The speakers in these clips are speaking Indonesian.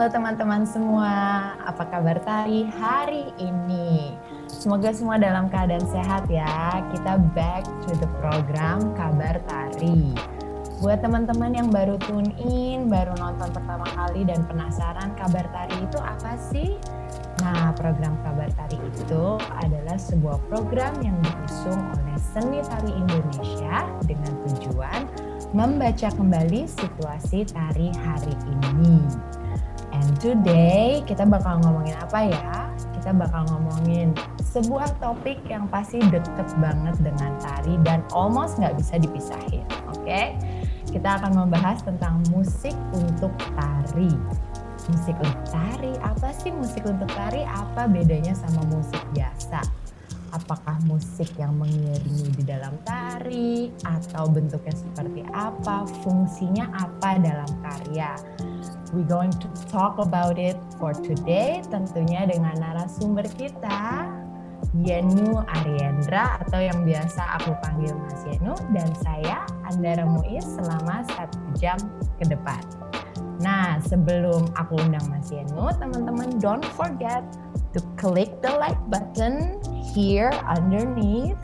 Halo teman-teman semua, apa kabar Tari hari ini? Semoga semua dalam keadaan sehat ya. Kita back to the program Kabar Tari. Buat teman-teman yang baru tune in, baru nonton pertama kali dan penasaran Kabar Tari itu apa sih? Nah, program Kabar Tari itu adalah sebuah program yang diusung oleh Seni Tari Indonesia dengan tujuan membaca kembali situasi tari hari ini. Today kita bakal ngomongin apa ya? Kita bakal ngomongin sebuah topik yang pasti deket banget dengan tari dan almost nggak bisa dipisahin. Oke? Okay? Kita akan membahas tentang musik untuk tari. Musik untuk tari, apa sih musik untuk tari? Apa bedanya sama musik biasa? apakah musik yang mengiringi di dalam tari atau bentuknya seperti apa, fungsinya apa dalam karya. We going to talk about it for today tentunya dengan narasumber kita Yenu Ariendra atau yang biasa aku panggil Mas Yenu dan saya Andara Muiz selama satu jam ke depan. Nah, sebelum aku undang Mas Yenu, teman-teman don't forget to click the like button here underneath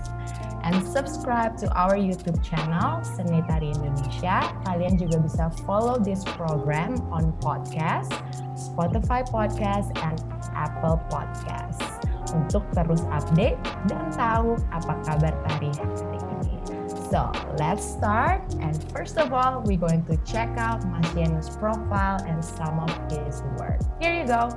and subscribe to our YouTube channel Seni Tari Indonesia. Kalian juga bisa follow this program on podcast, Spotify Podcast, and Apple Podcast untuk terus update dan tahu apa kabar tari hari ini. So let's start. And first of all, we're going to check out Masiano's profile and some of his work. Here you go.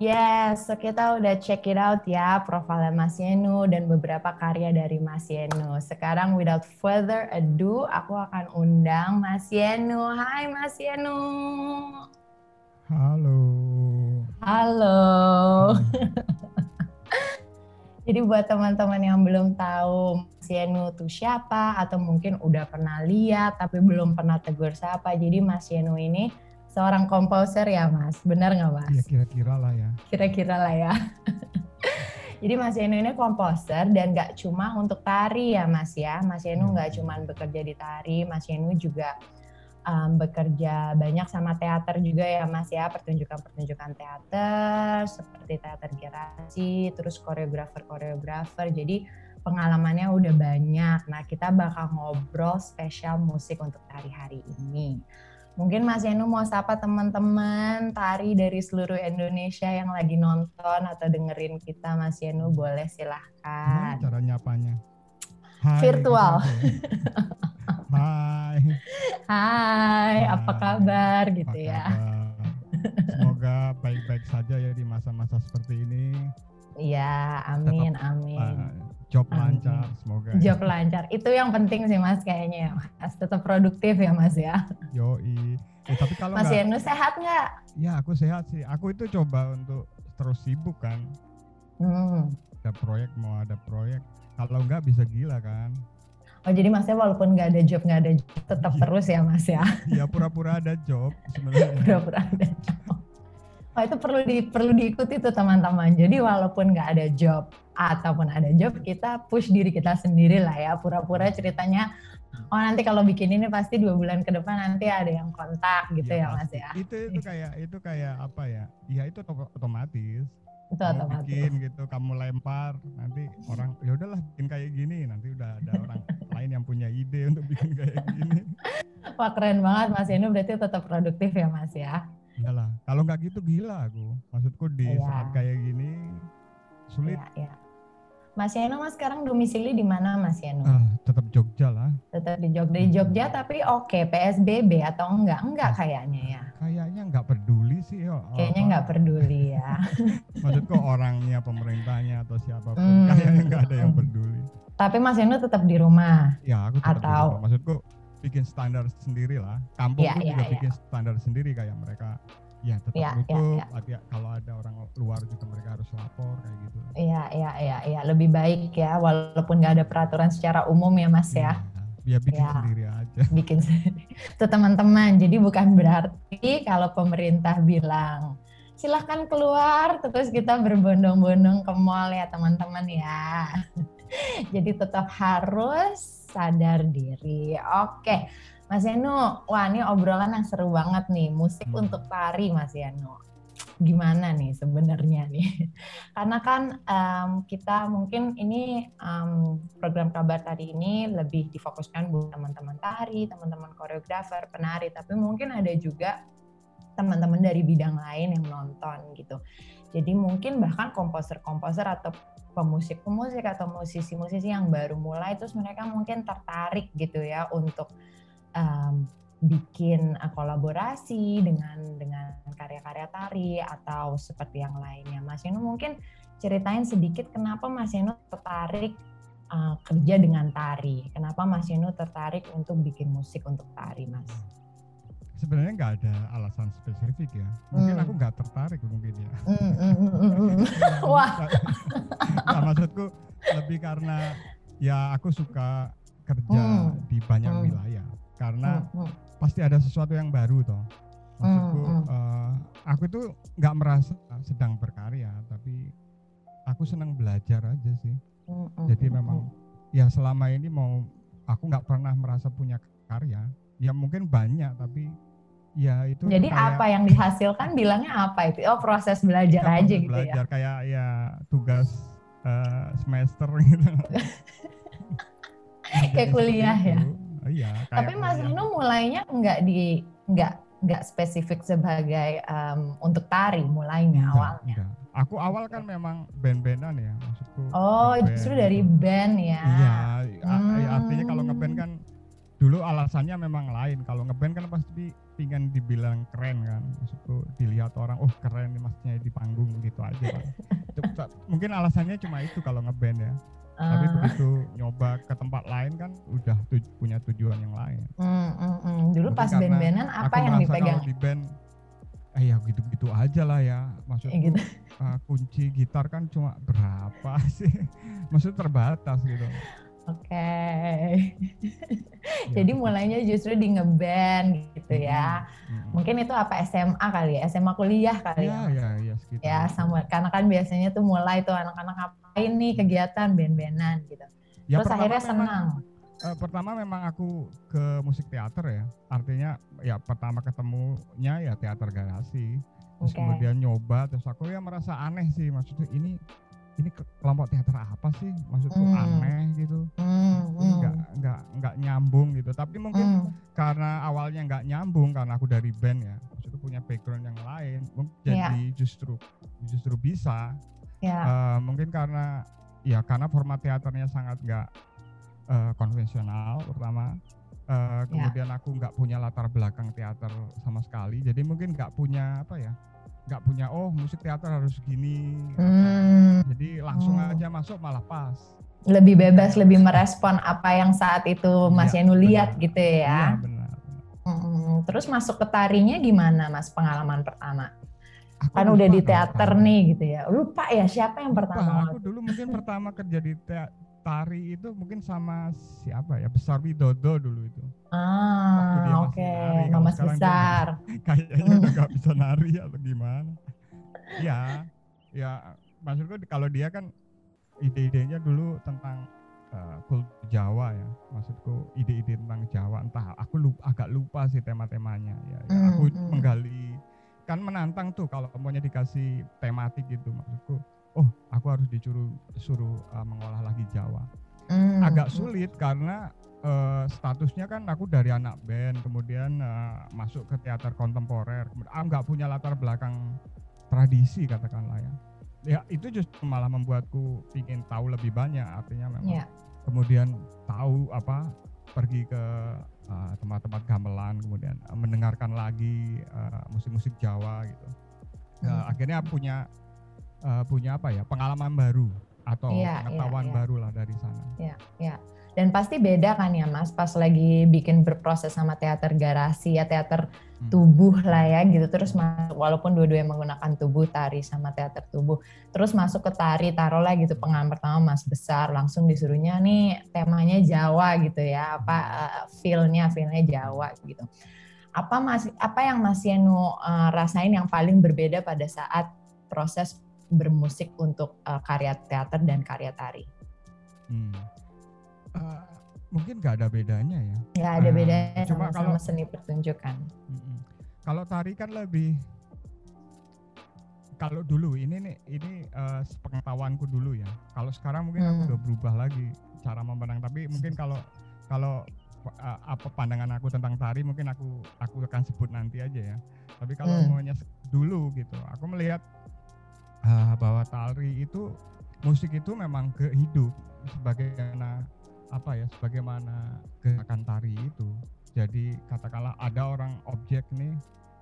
Yes, so kita udah check it out ya profilnya Mas Yenu dan beberapa karya dari Mas Yenu. Sekarang without further ado, aku akan undang Mas Yenu. Hai Mas Yenu. Halo. Halo. Jadi buat teman-teman yang belum tahu Mas Yenu itu siapa atau mungkin udah pernah lihat tapi belum pernah tegur siapa. Jadi Mas Yenu ini seorang komposer ya Mas, benar nggak Mas? Ya kira-kira lah ya. Kira-kira lah ya. Jadi Mas Yenu ini komposer dan nggak cuma untuk tari ya Mas ya. Mas Yenu nggak hmm. cuma bekerja di tari, Mas Yenu juga um, bekerja banyak sama teater juga ya Mas ya, pertunjukan-pertunjukan teater seperti teater gerasi, terus koreografer-koreografer. Jadi pengalamannya udah banyak. Nah kita bakal ngobrol spesial musik untuk tari hari ini. Mungkin Mas Yenu mau sapa teman-teman tari dari seluruh Indonesia yang lagi nonton atau dengerin kita Mas Yenu boleh silahkan. Cara nyapanya? Hai, Virtual. Hai. Hai. apa kabar gitu apa ya? Semoga baik-baik saja ya di masa-masa seperti ini. Iya, amin, Tetap, amin. Uh, job lancar semoga job ya. lancar itu yang penting sih mas kayaknya ya mas tetap produktif ya mas ya yoi eh, tapi kalau mas Yenu sehat nggak ya aku sehat sih aku itu coba untuk terus sibuk kan hmm. ada proyek mau ada proyek kalau nggak bisa gila kan Oh jadi masnya walaupun nggak ada job nggak ada job tetap iya. terus ya mas ya? Iya pura-pura ada job sebenarnya. pura-pura ada job. Oh itu perlu di perlu diikuti tuh teman-teman. Jadi walaupun nggak ada job ataupun ada job, kita push diri kita sendiri lah ya. Pura-pura ceritanya, oh nanti kalau bikin ini pasti dua bulan ke depan nanti ada yang kontak gitu ya, ya mas ya. Itu itu kayak itu kayak apa ya? Ya itu otomatis. Itu kamu otomatis. Bikin gitu, kamu lempar, nanti orang ya udahlah bikin kayak gini, nanti udah ada orang lain yang punya ide untuk bikin kayak gini. Wah keren banget Mas Inu berarti tetap produktif ya Mas ya. Iyalah, kalau nggak gitu gila aku. Maksudku di ya. saat kayak gini sulit. Ya, ya. Mas Yano mas sekarang domisili di mana Mas Yano? Uh, tetap Jogja lah. Tetap di Jogja, di Jogja hmm. tapi oke okay, PSBB atau enggak? Enggak kayaknya ya. Kayaknya enggak peduli sih yo. Kayaknya enggak peduli ya. Maksudku orangnya, pemerintahnya atau siapa pun hmm. kayaknya enggak ada yang peduli. Tapi Mas Yano tetap di rumah? Ya aku tetap atau... di rumah. Maksudku bikin standar sendiri lah. Kampung ya, ya, juga ya. bikin standar sendiri kayak mereka ya tetap ya, tutup. Ya, ya. Kalau ada orang luar juga mereka harus lapor kayak gitu. Iya iya iya iya lebih baik ya walaupun nggak ada peraturan secara umum ya Mas ya. Ya, ya bikin ya, sendiri aja. Bikin sendiri. Itu teman-teman. Jadi bukan berarti kalau pemerintah bilang silahkan keluar terus kita berbondong-bondong ke mall ya teman-teman ya. Jadi tetap harus sadar diri. Oke, Mas Yanu, wah ini obrolan yang seru banget nih, musik hmm. untuk tari Mas Yanu. Gimana nih sebenarnya nih? Karena kan um, kita mungkin ini um, program kabar tadi ini lebih difokuskan buat teman-teman tari, teman-teman koreografer, penari, tapi mungkin ada juga teman-teman dari bidang lain yang nonton gitu. Jadi mungkin bahkan komposer-komposer atau pemusik-pemusik atau musisi-musisi yang baru mulai terus mereka mungkin tertarik gitu ya untuk um, bikin uh, kolaborasi dengan dengan karya-karya tari atau seperti yang lainnya. Mas Yeno mungkin ceritain sedikit kenapa Mas Yeno tertarik uh, kerja dengan tari. Kenapa Mas Yeno tertarik untuk bikin musik untuk tari, Mas? Sebenarnya nggak ada alasan spesifik ya. Mungkin hmm. aku nggak tertarik mungkin ya. Hmm, hmm, hmm. Wah. nah, maksudku lebih karena ya aku suka kerja hmm. di banyak hmm. wilayah karena hmm. Hmm. pasti ada sesuatu yang baru toh. Maksudku hmm. uh, aku itu nggak merasa sedang berkarya tapi aku senang belajar aja sih. Hmm. Jadi memang ya selama ini mau aku nggak pernah merasa punya karya ya mungkin banyak tapi Ya itu. Jadi kayak, apa yang dihasilkan bilangnya apa itu? Oh proses belajar ya, aja gitu belajar, ya. kayak ya tugas uh, semester gitu. kayak kuliah ya. Oh, iya. Tapi Mas Nino mulainya nggak di nggak nggak spesifik sebagai um, untuk tari mulainya enggak, awalnya. Enggak. Aku awal kan memang band-bandan ya maksudku. Oh band, justru dari band ya. Iya, hmm. artinya kalau ngeband kan dulu alasannya memang lain. Kalau ngeband kan pasti pingin dibilang keren kan maksudku dilihat orang oh keren nih maksudnya di panggung gitu aja kan mungkin alasannya cuma itu kalau ngeband ya uh. tapi ah. begitu nyoba ke tempat lain kan udah tuj punya tujuan yang lain mm, mm, mm. dulu mungkin pas band-bandan apa yang dipegang di band eh ya gitu-gitu aja lah ya maksudku ya gitu. uh, kunci gitar kan cuma berapa sih maksud terbatas gitu Oke. Okay. Ya, Jadi mulainya justru di ngeband gitu ya. Mungkin itu apa SMA kali ya, SMA kuliah kali ya. Iya, iya, sekitar. Ya, sama karena kan biasanya tuh mulai tuh anak-anak ngapain nih kegiatan band-bandan gitu. Ya, Terus akhirnya memang, senang. Uh, pertama memang aku ke musik teater ya. Artinya ya pertama ketemunya ya teater garasi. Terus okay. kemudian nyoba terus aku ya merasa aneh sih maksudnya ini ini kelompok teater apa sih maksudku hmm. aneh gitu hmm. nggak nggak nggak nyambung gitu tapi mungkin hmm. karena awalnya nggak nyambung karena aku dari band ya maksudku punya background yang lain jadi yeah. justru justru bisa yeah. Ya. uh, mungkin karena ya karena format teaternya sangat nggak uh, konvensional pertama uh, kemudian yeah. aku nggak punya latar belakang teater sama sekali jadi mungkin nggak punya apa ya nggak punya oh musik teater harus gini hmm. jadi langsung hmm. aja masuk malah pas lebih bebas lebih merespon apa yang saat itu Mas ya, Yanu lihat gitu ya, ya benar, benar. Hmm. terus masuk ke tarinya gimana Mas pengalaman pertama aku kan udah di teater nih gitu ya lupa ya siapa yang lupa, pertama aku dulu mungkin pertama kerja di teater tari itu mungkin sama siapa ya besar Widodo dulu itu. Ah, oke, okay. Mama besar. Kayaknya udah gak bisa nari atau gimana. Ya, ya maksudku kalau dia kan ide-idenya dulu tentang uh, kultur Jawa ya. Maksudku ide-ide tentang Jawa entah aku lupa, agak lupa sih tema-temanya ya. ya mm, aku mm. menggali kan menantang tuh kalau maunya dikasih tematik gitu maksudku oh aku harus disuruh suruh uh, mengolah lagi Jawa. Mm. Agak sulit karena uh, statusnya kan aku dari anak band, kemudian uh, masuk ke teater kontemporer, kemudian ah, nggak punya latar belakang tradisi katakanlah ya. Ya itu justru malah membuatku ingin tahu lebih banyak, artinya memang yeah. kemudian tahu apa pergi ke tempat-tempat uh, gamelan, kemudian uh, mendengarkan lagi musik-musik uh, Jawa gitu. Uh, akhirnya punya uh, punya apa ya pengalaman baru atau ya, pengetahuan ya, ya. baru lah dari sana. Ya, ya. Dan pasti beda kan ya Mas pas lagi bikin berproses sama teater garasi ya teater hmm. tubuh lah ya gitu terus masuk walaupun dua-duanya menggunakan tubuh tari sama teater tubuh terus masuk ke tari taruhlah gitu pengalaman pertama Mas besar langsung disuruhnya nih temanya Jawa gitu ya apa uh, feelnya feelnya Jawa gitu Apa masih apa yang Mas Yenu uh, rasain yang paling berbeda pada saat proses bermusik untuk uh, karya teater dan karya tari? Hmm. Uh, mungkin nggak ada bedanya ya. Nggak ada bedanya uh, cuma sama, kalau seni pertunjukan. Kalau tari kan lebih kalau dulu ini nih ini uh, pengetahuanku dulu ya. Kalau sekarang mungkin hmm. aku udah berubah lagi cara memandang. Tapi mungkin kalau kalau uh, apa pandangan aku tentang tari mungkin aku aku akan sebut nanti aja ya. Tapi kalau hmm. maunya dulu gitu, aku melihat uh, bahwa tari itu musik itu memang ke hidup sebagaimana apa ya sebagaimana gerakan tari itu. Jadi katakanlah ada orang objek nih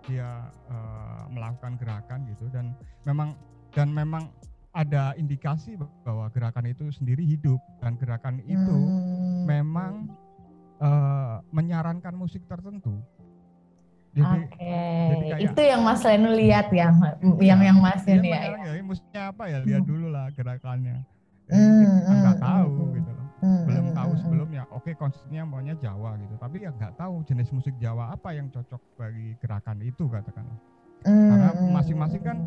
dia uh, melakukan gerakan gitu dan memang dan memang ada indikasi bahwa gerakan itu sendiri hidup dan gerakan itu hmm. memang uh, menyarankan musik tertentu. Jadi, okay. jadi kayak, itu yang Mas Lenu lihat ya, ya yang yang Mas Lenu ya. ya. Musiknya apa ya? Lihat hmm. dulu lah gerakannya. Ya, hmm, nggak hmm, tahu hmm. gitu loh hmm, belum hmm, tahu hmm, sebelumnya oke okay, konsepnya maunya Jawa gitu tapi ya nggak tahu jenis musik Jawa apa yang cocok bagi gerakan itu katakanlah hmm, karena masing-masing kan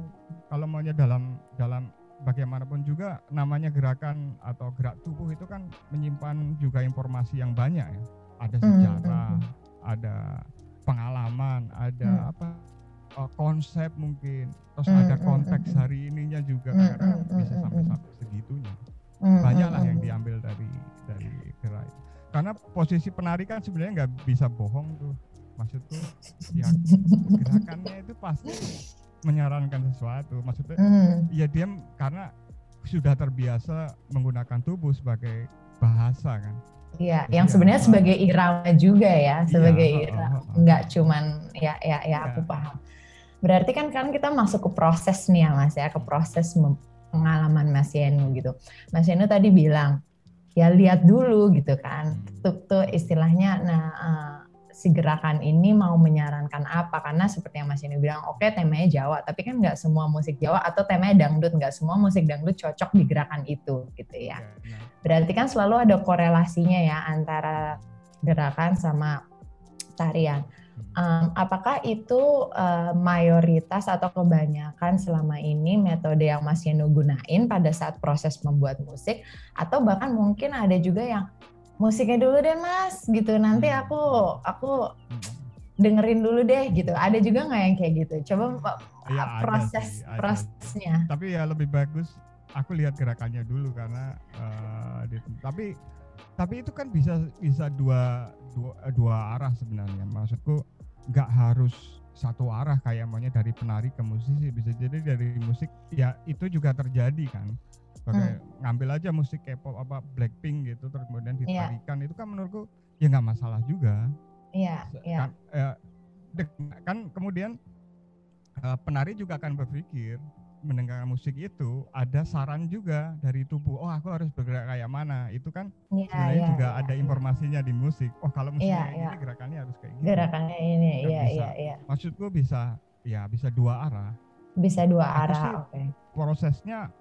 kalau maunya dalam dalam bagaimanapun juga namanya gerakan atau gerak tubuh itu kan menyimpan juga informasi yang banyak ya ada sejarah hmm, ada pengalaman ada hmm. apa uh, konsep mungkin terus hmm, ada konteks hari ininya juga hmm, karena bisa sampai sampai segitunya. Hmm, banyaklah yang diambil dari dari gerai. Karena posisi penari kan sebenarnya nggak bisa bohong tuh. Maksudku ya gerakannya itu pasti menyarankan sesuatu. Maksudnya mm. ya dia karena sudah terbiasa menggunakan tubuh sebagai bahasa kan Iya, yang sebenarnya sebagai irama juga ya, sebagai iya, irama, nggak cuman ya ya ya ya aku paham. Berarti kan kan kita masuk ke proses nih ya mas ya, ke proses pengalaman Mas Yenu gitu. Mas Yenu tadi bilang ya lihat dulu gitu kan. Hmm. Tuh, tuh istilahnya nah uh, si gerakan ini mau menyarankan apa karena seperti yang Mas Yenu bilang oke okay, temanya Jawa tapi kan nggak semua musik Jawa atau temanya dangdut nggak semua musik dangdut cocok di gerakan itu gitu ya. Berarti kan selalu ada korelasinya ya antara gerakan sama tarian. Um, apakah itu uh, mayoritas atau kebanyakan selama ini metode yang Mas Yeno gunain pada saat proses membuat musik atau bahkan mungkin ada juga yang musiknya dulu deh Mas. Gitu. Nanti hmm. aku aku dengerin dulu deh gitu. Ada juga nggak yang kayak gitu? Coba ya, proses sih, prosesnya. Tapi ya lebih bagus aku lihat gerakannya dulu karena uh, tapi tapi itu kan bisa bisa dua dua, dua arah sebenarnya. Maksudku nggak harus satu arah kayak maunya dari penari ke musisi. Bisa jadi dari musik ya itu juga terjadi kan pakai hmm. ngambil aja musik K-pop apa Blackpink gitu terus kemudian iya. ditarikan yeah. itu kan menurutku ya nggak masalah juga iya yeah, yeah. kan, eh, kan kemudian eh, penari juga akan berpikir mendengarkan musik itu ada saran juga dari tubuh. Oh, aku harus bergerak kayak mana? Itu kan ya, sebenarnya ya, juga ya, ada ya. informasinya di musik. Oh, kalau musiknya ya, ini gerakannya harus kayak gini. Gerakannya ini, iya iya iya. Maksudku bisa ya bisa dua arah. Bisa dua arah, oke. Okay. Prosesnya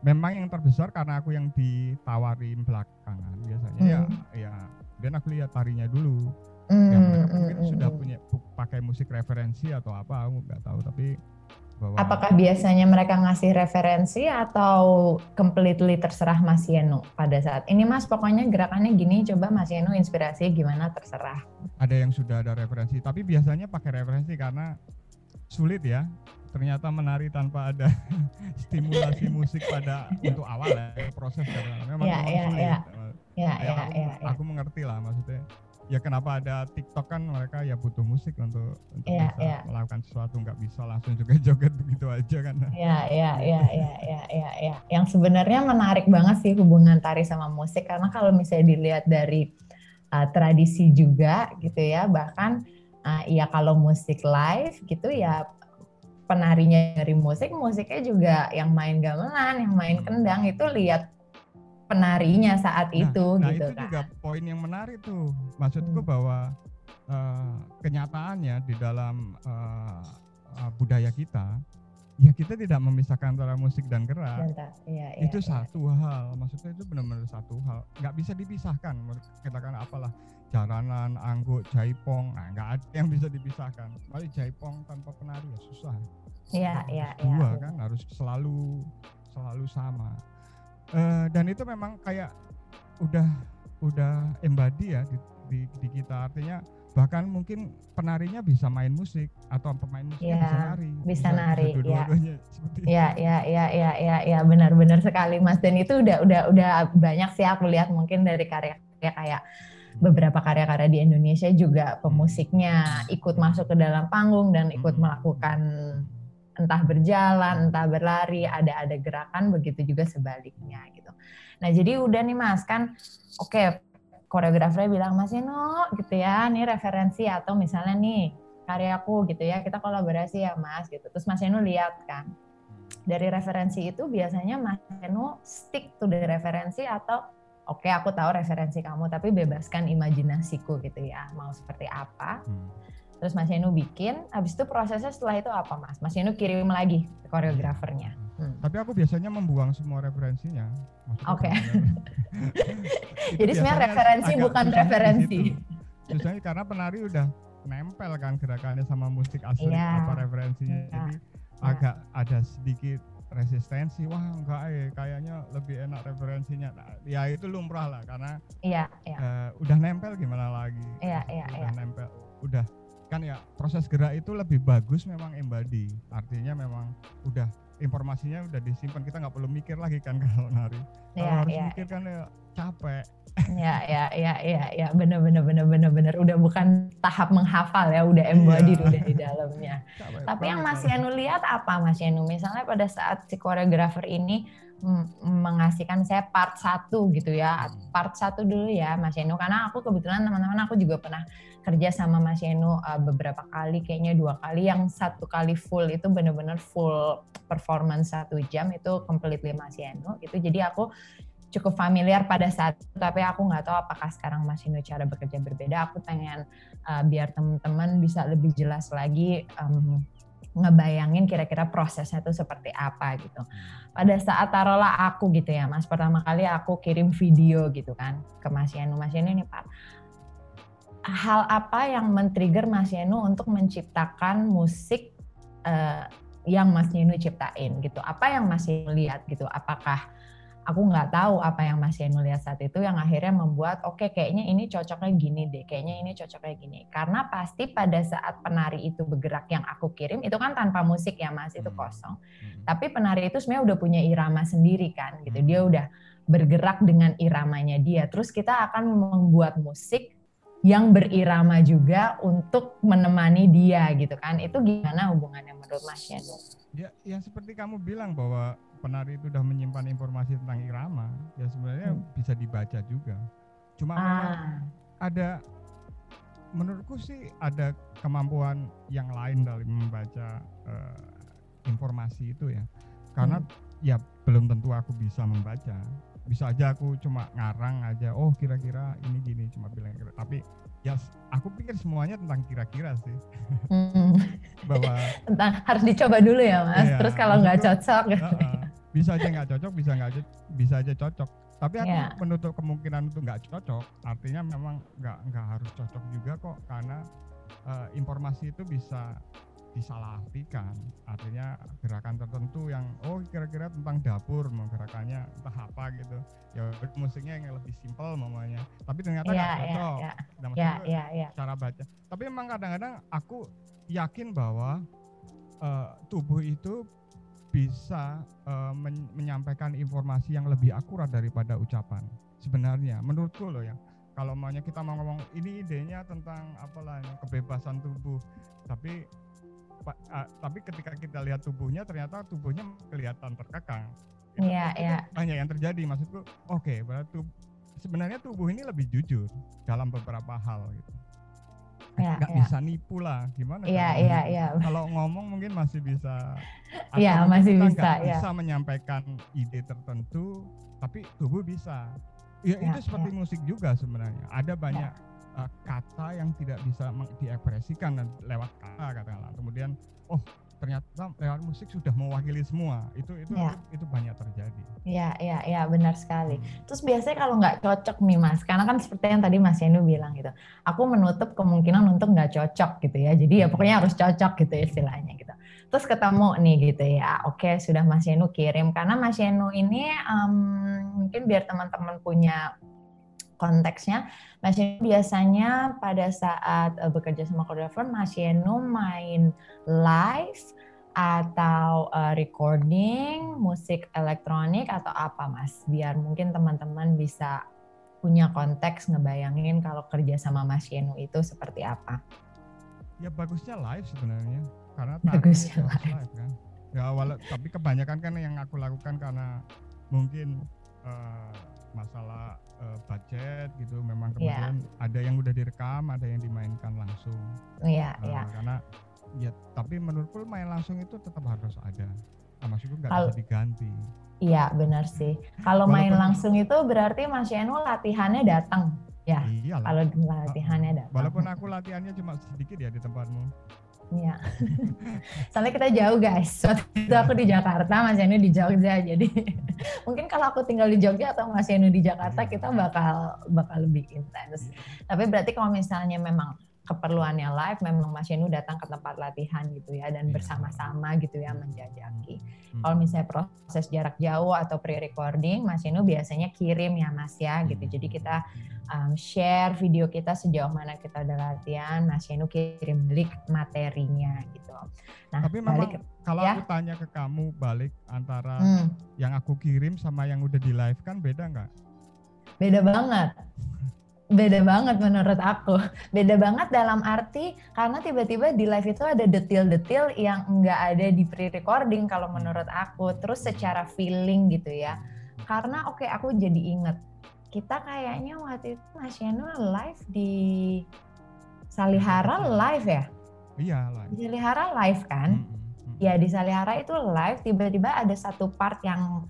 memang yang terbesar karena aku yang ditawarin belakangan biasanya ya, hmm. ya ya dan aku lihat tarinya dulu. Hmm, ya mereka hmm, mungkin hmm, sudah punya pakai musik referensi atau apa aku nggak tahu tapi bahwa Apakah biasanya mereka ngasih referensi atau completely terserah Mas Yeno pada saat ini Mas pokoknya gerakannya gini coba Mas Yeno inspirasi gimana terserah. Ada yang sudah ada referensi tapi biasanya pakai referensi karena sulit ya ternyata menari tanpa ada stimulasi musik pada untuk awal ya proses karena memang, ya, memang ya, ya sulit. Ya. Ya, ya, ya, aku, ya, ya. aku mengerti lah maksudnya. Ya kenapa ada TikTok kan mereka ya butuh musik untuk, untuk ya, ya. melakukan sesuatu nggak bisa langsung juga joget begitu aja kan. Ya ya ya ya ya ya ya. Yang sebenarnya menarik banget sih hubungan tari sama musik karena kalau misalnya dilihat dari uh, tradisi juga gitu ya bahkan uh, ya kalau musik live gitu ya penarinya dari musik musiknya juga yang main gamelan yang main hmm. kendang itu lihat penarinya saat nah, itu nah gitu itu kan. juga poin yang menarik tuh maksudku hmm. bahwa uh, kenyataannya di dalam uh, uh, budaya kita ya kita tidak memisahkan antara musik dan gerak. Iya, iya, itu iya. satu hal, maksudnya itu benar-benar satu hal, nggak bisa dipisahkan. Menurut Kita kan apalah jaranan, anggut, jaipong, nah nggak ada yang bisa dipisahkan. Kali jaipong tanpa penari ya susah. Iya, Harus iya, iya. Dua kan harus selalu selalu sama. Eh, dan itu memang kayak udah udah embody ya di, di, di kita artinya bahkan mungkin penarinya bisa main musik atau pemain musiknya Iya, bisa nari bisa nari, iya. dua-duanya seperti itu. Ya, ya, ya, ya, ya, ya, benar-benar sekali, Mas. Dan itu udah, udah, udah banyak sih aku lihat mungkin dari karya-karya kayak beberapa karya-karya di Indonesia juga pemusiknya ikut masuk ke dalam panggung dan ikut Hmm. melakukan entah berjalan, entah berlari, ada ada gerakan begitu juga sebaliknya gitu. Nah jadi udah nih Mas kan, oke koreografernya bilang Mas Eno gitu ya, nih referensi atau misalnya nih karyaku gitu ya, kita kolaborasi ya Mas gitu. Terus Mas Eno lihat kan, dari referensi itu biasanya Mas Eno stick to the referensi atau oke aku tahu referensi kamu tapi bebaskan imajinasiku gitu ya, mau seperti apa. Hmm. Terus Mas Eno bikin, habis itu prosesnya setelah itu apa Mas? Mas Eno kirim lagi ke koreografernya. Hmm. Tapi aku biasanya membuang semua referensinya. Oke. Itu Jadi sebenarnya referensi bukan referensi. Susahnya karena penari udah nempel kan gerakannya sama musik asli Iya. apa referensinya. Iya. Jadi Iya. agak ada sedikit resistensi. Wah enggak eh kayaknya lebih enak referensinya. Nah, ya itu lumrah lah karena Iya, iya. eh, udah nempel gimana lagi. Iya, iya, udah iya. nempel. Udah kan ya proses gerak itu lebih bagus memang embody. Artinya memang udah informasinya udah disimpan kita nggak perlu mikir lagi kan kalau nari. Kalau Iya, harus iya. mikir kan ya capek. Ya, ya, ya, ya, ya, bener, bener, bener, bener, bener. Udah bukan tahap menghafal ya, udah embodied Iya. udah di dalamnya. Tapi yang banget Mas kalau- Yanu lihat apa Mas Yanu? Misalnya pada saat si koreografer ini mengasihkan saya part satu gitu ya, Hmm. part satu dulu ya Mas Yanu. Karena aku kebetulan teman-teman aku juga pernah kerja sama Mas Yanu uh, beberapa kali, kayaknya dua kali. Yang satu kali full itu bener-bener full performance satu jam itu completely Mas Yanu. Itu jadi aku cukup familiar pada saat itu, tapi aku nggak tahu apakah sekarang Mas Yanu cara bekerja berbeda. Aku pengen uh, biar teman-teman bisa lebih jelas lagi um, ngebayangin kira-kira prosesnya itu seperti apa gitu. Pada saat taruhlah aku gitu ya Mas, pertama kali aku kirim video gitu kan ke Mas Yanu. Mas Yanu ini Pak, hal apa yang men-trigger Mas Yanu untuk menciptakan musik eh, yang Mas Yanu ciptain gitu? Apa yang Mas Yanu lihat gitu? Apakah aku nggak tahu apa yang Mas Yanu lihat saat itu yang akhirnya membuat oke kayaknya ini cocoknya gini deh, kayaknya ini cocoknya gini. Karena pasti pada saat penari itu bergerak yang aku kirim itu kan tanpa musik ya Mas, itu Hmm. kosong. Hmm. Tapi penari itu sebenarnya udah punya irama sendiri kan gitu. Hmm. Dia udah bergerak dengan iramanya dia. Terus kita akan membuat musik yang berirama juga untuk menemani dia gitu kan. Itu gimana hubungannya menurut Mas Yanu? Ya, ya seperti kamu bilang bahwa penari itu sudah menyimpan informasi tentang irama, ya sebenarnya Hmm. bisa dibaca juga. Cuma memang Ah, ada menurutku sih ada kemampuan yang lain dalam membaca eh, informasi itu ya. Karena ya belum tentu aku bisa membaca. Bisa aja aku cuma ngarang aja, oh kira-kira ini gini cuma bilang kira. Tapi ya aku pikir semuanya tentang kira-kira sih. hmm. Bahwa Tentang harus dicoba dulu ya Mas. Iya, Terus kalau nggak cocok, Heeh. Bisa aja nggak cocok, bisa nggak co- bisa aja cocok. Tapi aku Iya. menutup kemungkinan untuk nggak cocok. Artinya memang nggak nggak harus cocok juga kok karena eh, informasi itu bisa disalahartikan. Artinya gerakan tertentu yang oh kira-kira tentang dapur mau gerakannya entah apa gitu. Ya musiknya yang lebih simpel mamanya. Tapi ternyata Iya, nggak iya, cocok. iya. Nah, ya, maksudku ya, ya. cara baca. Tapi memang kadang-kadang aku yakin bahwa eh, tubuh itu bisa eh, men- menyampaikan informasi yang lebih akurat daripada ucapan. Sebenarnya, menurutku loh ya. Kalau maunya kita mau ngomong ini idenya tentang apalah kebebasan tubuh, tapi pa- ah, tapi ketika kita lihat tubuhnya ternyata tubuhnya kelihatan terkekang. Iya, iya. banyak yang terjadi maksudku. Oke, berarti tub- sebenarnya tubuh ini lebih jujur dalam beberapa hal gitu Iya, nggak iya. bisa nipu lah gimana Iya, kalau iya, nipu? iya. kalau ngomong mungkin masih bisa Iya, mungkin masih kita bisa, iya. bisa menyampaikan ide tertentu tapi tubuh bisa ya Iya, itu seperti musik juga sebenarnya ada banyak Iya. uh, kata yang tidak bisa diekspresikan lewat kata katakanlah kemudian oh ternyata lewat musik sudah mewakili semua itu itu Ya. itu banyak terjadi Iya, iya, iya, benar sekali. Terus biasanya kalau nggak cocok nih Mas, karena kan seperti yang tadi Mas Yenu bilang gitu, aku menutup kemungkinan untuk nggak cocok gitu ya. Jadi ya pokoknya harus cocok gitu istilahnya gitu. Terus ketemu nih gitu ya, oke sudah Mas Yenu kirim. Karena Mas Yenu ini em, mungkin biar teman-teman punya konteksnya, Mas Yenu biasanya pada saat eh, bekerja sama koreografer, Mas Yenu main live atau uh, recording musik elektronik atau apa mas? Biar mungkin teman-teman bisa punya konteks ngebayangin kalau kerja sama Mas Yenu itu seperti apa. Ya bagusnya live sebenarnya. Karena Bagusnya harus live. kan? Ya walau tapi kebanyakan kan yang aku lakukan karena mungkin eh, masalah eh, budget gitu. Memang Iya. kemudian ada yang udah direkam ada yang dimainkan langsung. Iya Eh, iya. karena ya tapi menurutku main langsung itu tetap harus ada. Nah, maksudku nggak bisa diganti. Iya benar sih. Kalau main langsung itu berarti Mas Yenu latihannya datang ya? Iyalah. Kalau latihannya datang. walaupun aku latihannya cuma sedikit ya di tempatmu Iya. Soalnya kita jauh guys. Waktu itu aku di Jakarta, Mas Yenu di Jogja. Jadi mungkin kalau aku tinggal di Jogja atau Mas Yenu di Jakarta, kita bakal bakal lebih intens. Tapi berarti kalau misalnya memang keperluannya live, memang Mas Yenu datang ke tempat latihan gitu ya, dan Iya. bersama-sama gitu ya menjajaki. Hmm. Kalau misalnya proses jarak jauh atau pre-recording, Mas Yenu biasanya kirim ya Mas ya gitu. Hmm. Jadi kita um, share video kita sejauh mana kita udah latihan, Mas Yenu kirim link materinya gitu. Nah, tapi memang balik, kalau ya. aku tanya ke kamu balik antara hmm, yang aku kirim sama yang udah di live kan beda nggak beda banget. Beda banget menurut aku. Beda banget dalam arti karena tiba-tiba di live itu ada detail-detail yang nggak ada di pre-recording kalau menurut aku. Terus secara feeling gitu ya. Karena oke aku jadi inget kita kayaknya waktu itu Mas Yenu live di Salihara live ya? iya live Di Salihara live kan? Mm, mm, mm. Ya di Salihara itu live tiba-tiba ada satu part yang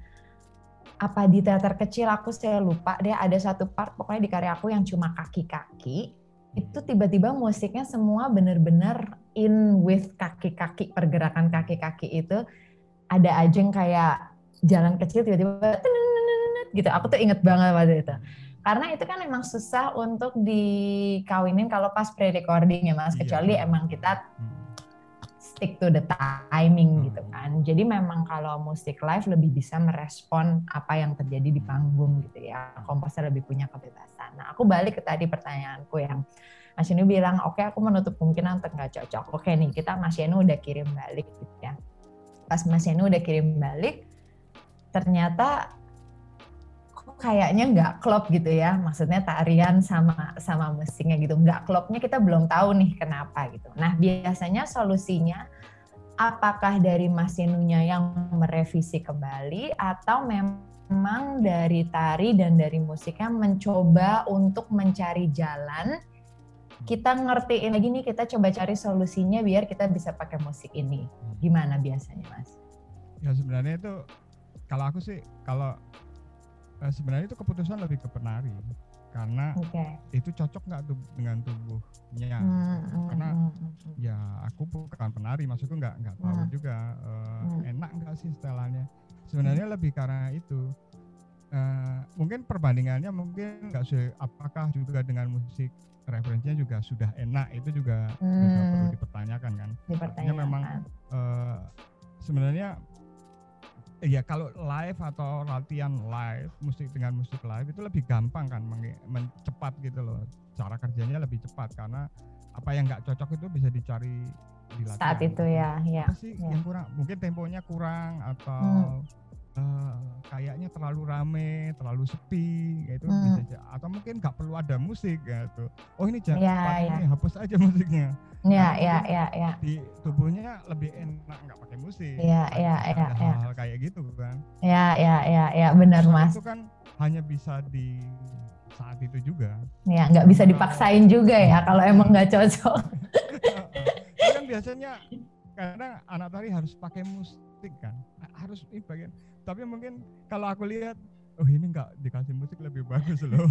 apa di teater kecil aku saya lupa deh ada satu part pokoknya di karya aku yang cuma kaki-kaki itu tiba-tiba musiknya semua bener-bener in with kaki-kaki pergerakan kaki-kaki itu ada aja yang kayak jalan kecil tiba-tiba gitu aku tuh inget banget waktu itu karena itu kan emang susah untuk dikawinin kalau pas pre-recording ya mas Iya. kecuali emang kita Mm. stick to the timing Hmm. gitu kan. Jadi memang kalau musik live lebih bisa merespon apa yang terjadi di panggung gitu ya. Komposer lebih punya kebebasan. Nah aku balik ke tadi pertanyaanku yang Mas Yenu bilang, oke aku menutup kemungkinan untuk nggak cocok. Oke nih kita Mas Yenu udah kirim balik gitu ya. Pas Mas Yenu udah kirim balik, ternyata kayaknya nggak klop gitu ya. Maksudnya tarian sama sama musiknya gitu. Nggak klopnya kita belum tahu nih kenapa gitu. Nah biasanya solusinya apakah dari Mas Yenunya yang merevisi kembali atau memang dari tari dan dari musiknya mencoba untuk mencari jalan kita ngertiin lagi nih kita coba cari solusinya biar kita bisa pakai musik ini gimana biasanya mas? ya sebenarnya itu kalau aku sih kalau eh, sebenarnya itu keputusan lebih ke penari karena Oke. itu cocok nggak tuh dengan tubuhnya Hmm, hmm, karena hmm, hmm, hmm. ya aku bukan penari maksudku nggak nggak tahu Hmm. juga eh, Hmm. enak nggak sih setelannya sebenarnya lebih karena itu Eh, mungkin perbandingannya mungkin nggak se apakah juga dengan musik referensinya juga sudah enak itu juga, juga perlu Hmm. dipertanyakan kan Dipertanyakan. memang eh, sebenarnya ya kalau live atau latihan live musik dengan musik live itu lebih gampang kan mencepat gitu loh cara kerjanya lebih cepat karena apa yang nggak cocok itu bisa dicari di latihan. saat itu ya, ya. apa sih ya. yang kurang mungkin temponya kurang atau Hmm. Eh, kayaknya terlalu rame terlalu sepi ya itu Hmm. bisa atau mungkin nggak perlu ada musik gitu oh ini jangan Ya, ya. ini hapus aja musiknya Ya, Nah, ya, mungkin ya, ya. di tubuhnya lebih enak nggak pakai musik. Iya, Ada- iya, iya, iya. hal-hal kayak gitu kan. Ya, ya, ya, ya, benar mas. Itu kan hanya bisa di saat itu juga. Ya, nggak bisa dipaksain juga ya kalau emang nggak cocok. Kan biasanya kadang anak tari harus pakai musik kan. Harus ini bagian. Tapi mungkin kalau aku lihat oh ini nggak dikasih musik lebih bagus loh.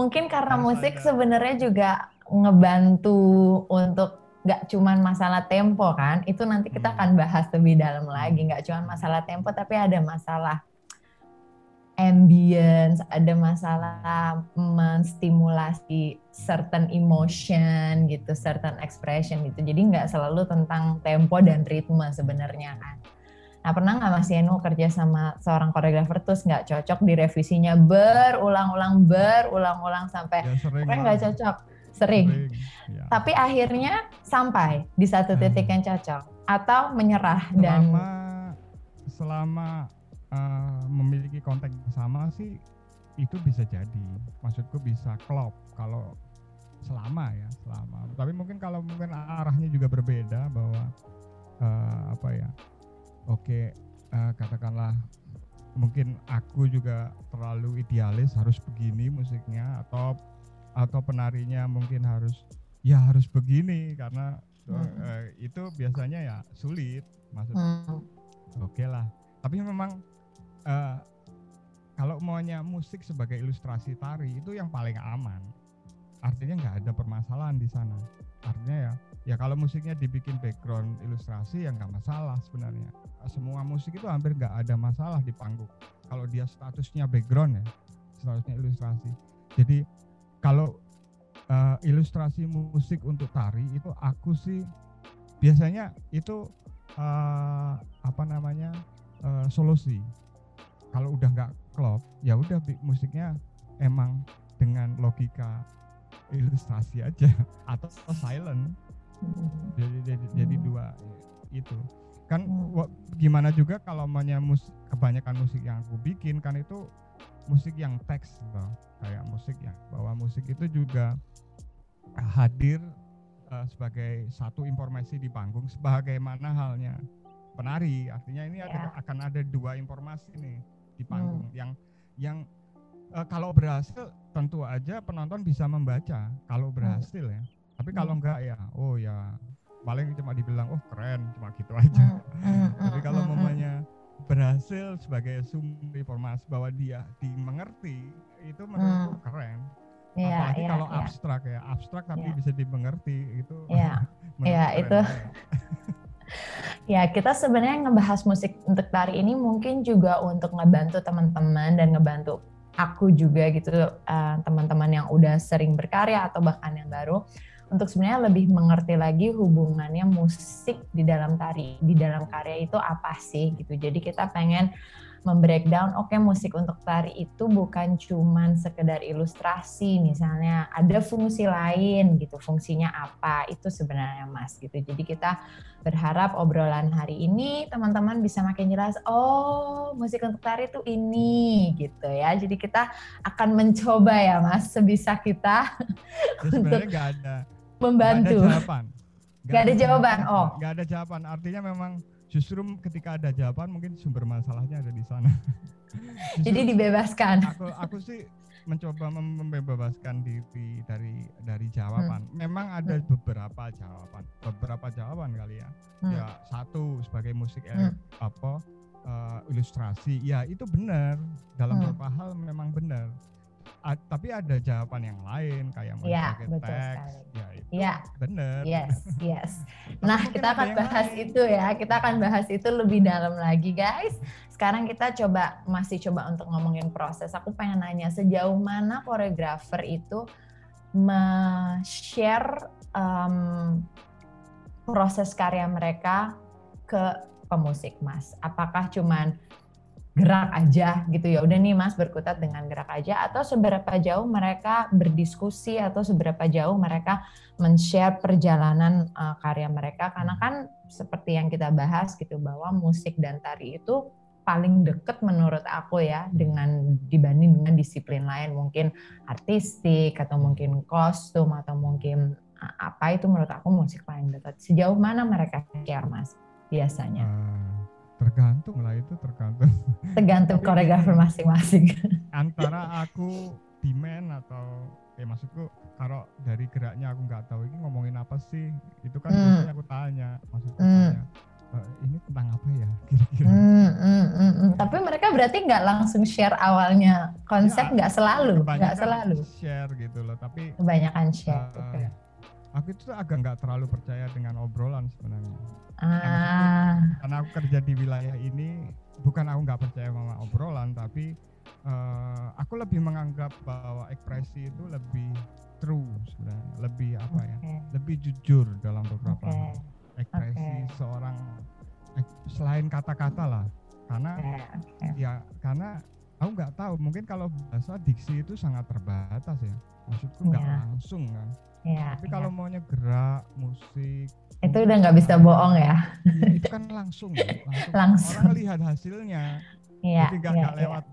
Mungkin karena musik sebenarnya juga ngebantu untuk nggak cuman masalah tempo kan itu nanti kita Hmm. akan bahas lebih dalam lagi nggak cuman masalah tempo tapi ada masalah ambience ada masalah menstimulasi certain emotion gitu certain expression gitu jadi nggak selalu tentang tempo dan ritme sebenarnya kan Nah pernah nggak Mas Yenu kerja sama seorang koreografer terus nggak cocok direvisinya berulang-ulang berulang-ulang sampai Ya sering pokoknya nggak cocok sering. Ya. Tapi akhirnya sampai di satu Hmm. titik yang cocok atau menyerah dan selama selama eh, memiliki konteks yang sama sih itu bisa jadi maksudku bisa klop kalau selama ya selama tapi mungkin kalau mungkin arahnya juga berbeda bahwa eh, apa ya oke eh, katakanlah mungkin aku juga terlalu idealis harus begini musiknya atau atau penarinya mungkin harus ya harus begini karena Hmm. eh, itu biasanya ya sulit maksud Hmm, oke lah tapi memang eh, kalau maunya musik sebagai ilustrasi tari itu yang paling aman. Artinya nggak ada permasalahan di sana. Artinya ya ya kalau musiknya dibikin background ilustrasi ya nggak masalah sebenarnya. Semua musik itu hampir nggak ada masalah di panggung. Kalau dia statusnya background ya statusnya ilustrasi. Jadi kalau eh, ilustrasi musik untuk tari itu aku sih biasanya itu eh, apa namanya eh, solusi kalau udah nggak klop ya udah musiknya emang dengan logika ilustrasi aja atau silent jadi jadi, jadi Hmm. dua itu kan Hmm. gimana juga kalau mus kebanyakan musik yang aku bikin kan itu musik yang teks loh kayak musik ya bahwa musik itu juga hadir eh, sebagai satu informasi di panggung sebagaimana halnya penari artinya ini ada, Ya. akan ada dua informasi nih di panggung Hmm. yang yang eh, kalau berhasil tentu aja penonton bisa membaca kalau berhasil ya tapi kalau Hmm. enggak ya oh ya paling cuma dibilang oh keren cuma gitu aja hmm, hmm, tapi hmm, kalau hmm, hmm. mamanya berhasil sebagai sumber informasi bahwa dia dimengerti itu menurutku keren Iya, apalagi iya, kalau iya. abstrak ya abstrak tapi Iya. bisa dimengerti itu Iya, menurutku iya, keren itu. Ya, kita sebenarnya ngebahas musik untuk tari ini mungkin juga untuk ngebantu teman-teman dan ngebantu aku juga gitu eh, teman-teman yang udah sering berkarya atau bahkan yang baru untuk sebenarnya lebih mengerti lagi hubungannya musik di dalam tari, di dalam karya itu apa sih gitu. Jadi kita pengen membreakdown oke musik untuk tari itu bukan cuman sekedar ilustrasi misalnya ada fungsi lain gitu. Fungsinya apa itu sebenarnya mas gitu. Jadi kita berharap obrolan hari ini teman-teman bisa makin jelas oh musik untuk tari itu ini gitu ya. Jadi kita akan mencoba ya mas sebisa kita ada nggak ada membantu jawaban Nggak ada jawaban, oh. nggak ada jawaban artinya memang justru ketika ada jawaban mungkin sumber masalahnya ada di sana Justru jadi dibebaskan aku aku sih mencoba mem- membebaskan diri dari dari jawaban. Memang ada Hmm. beberapa jawaban, beberapa jawaban kali ya. Hmm. Ya satu sebagai musik Hmm. apa eh, ilustrasi, ya itu benar dalam Hmm. beberapa hal memang benar. A- tapi ada jawaban yang lain kayak Iya, sebagai betul teks, sekali. ya itu Iya. benar. Yes, yes. Nah, kita akan bahas lain. itu ya. Kita akan bahas itu lebih dalam lagi, guys. Sekarang kita coba masih coba untuk ngomongin proses. Aku pengen nanya sejauh mana koreografer itu share proses karya mereka ke pemusik, Mas. Apakah cuman gerak aja gitu ya. Udah nih mas berkutat dengan gerak aja atau seberapa jauh mereka berdiskusi atau seberapa jauh mereka men-share perjalanan uh, karya mereka. Karena kan seperti yang kita bahas gitu bahwa musik dan tari itu paling deket menurut aku ya dengan dibanding dengan disiplin lain. Mungkin artistik atau mungkin kostum atau mungkin uh, apa itu menurut aku musik paling dekat sejauh mana mereka share mas biasanya? Eh, tergantung lah itu tergantung tergantung koreografer masing-masing antara aku demand atau ya maksudku kalau dari geraknya aku nggak tahu ini ngomongin apa sih itu kan biasanya aku tanya maksudku Hmm. tanya "Eh, ini tentang apa ya kira-kira hmm, hmm, hmm. Tapi mereka berarti nggak langsung share awalnya konsep Ya, nggak selalu, nggak selalu. share gitu loh tapi Kebanyakan share. eh, oke. Aku itu agak nggak terlalu percaya dengan obrolan sebenarnya. Ah, Karena aku kerja di wilayah ini, bukan aku nggak percaya sama obrolan, tapi eh, aku lebih menganggap bahwa ekspresi itu lebih true sebenarnya, lebih apa ya, oke, lebih jujur dalam beberapa oke, hal. ekspresi oke. seorang selain kata-kata lah, karena oke, oke. ya karena aku nggak tahu, mungkin kalau bahasa diksi itu sangat terbatas ya, maksudku nggak Iya. langsung kan. Iya, Tapi iya. kalau maunya gerak, musik, itu udah nggak bisa bohong ya. ya itu kan langsung, ya, langsung. Langsung. Orang lihat hasilnya, Iya, jadi nggak iya, iya. lewat.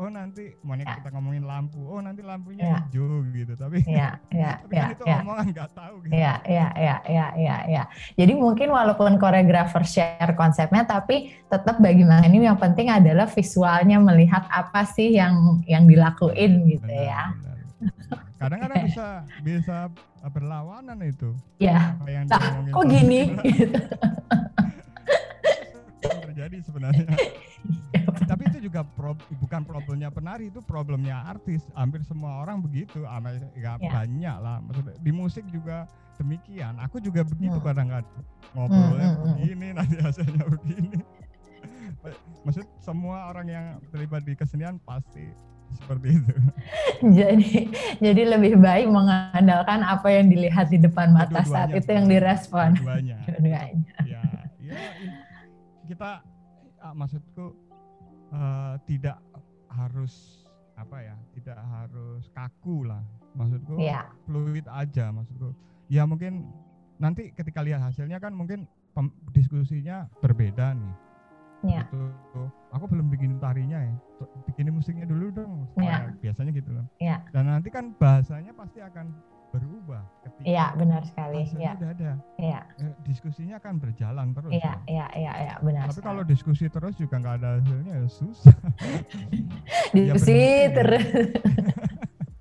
Oh nanti mau Ya. kita ngomongin lampu, oh nanti lampunya Ya. hijau gitu. Tapi, Iya, iya, tapi iya, kan itu iya. omongan nggak tahu gitu. Iya, iya, iya, iya, iya, iya. Jadi mungkin walaupun koreografer share konsepnya, tapi tetap bagi ini yang penting adalah visualnya melihat apa sih yang yang dilakuin gitu Benar, ya. benar. Kadang-kadang bisa bisa berlawanan itu. Ya, Lah, diomongin kok gini? Gitu. Terjadi sebenarnya. Iya, Tapi itu juga prob- bukan problemnya penari, itu problemnya artis. Hampir semua orang begitu, ama ya, Ya. banyak lah. Maksudnya di musik juga demikian. Aku juga begitu Hmm. kadang-kadang ngobrolnya Hmm, hmm, hmm. begini, nanti hasilnya begini. Maksud semua orang yang terlibat di kesenian pasti seperti itu. jadi jadi lebih baik mengandalkan apa yang dilihat di depan mata saat Dua-duanya itu yang direspon. Dua-duanya. Dua-duanya. ya, ya kita maksudku eh, tidak harus apa ya, tidak harus kaku lah. Maksudku Iya, fluid aja maksudku. Ya mungkin nanti ketika lihat hasilnya kan mungkin diskusinya berbeda nih. Iya. Gitu. Aku belum bikin tarinya ya. Tuh, Bikinin musiknya dulu dong. Kayak Biasanya gitu loh. Iya. Dan nanti kan bahasanya pasti akan berubah ketika Iya, benar sekali. Iya, udah ada. iya, diskusinya akan berjalan terus. iya, ya. iya, iya, iya, benar. Tapi sekali. kalau diskusi terus juga nggak ada hasilnya ya susah. ya diskusi berhenti. terus.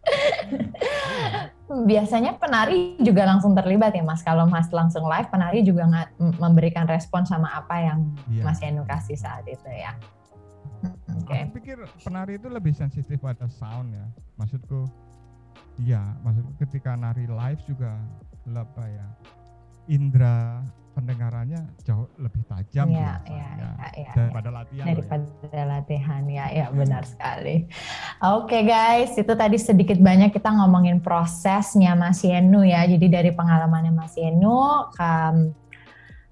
Biasanya penari juga langsung terlibat ya Mas. Kalau Mas langsung live, penari juga nggak memberikan respon sama apa yang Iya. Mas Yanu kasih saat itu ya. Hmm, Oke. Aku pikir penari itu lebih sensitif pada sound ya. Maksudku, iya, maksudku ketika nari live juga apa ya, indera pendengarannya jauh lebih tajam Iya, iya, iya, iya, iya. daripada latihan. loh ya. daripada latihan ya ya benar sekali oke guys itu tadi sedikit banyak kita ngomongin prosesnya Mas Yenu ya jadi dari pengalamannya Mas Yenu ke-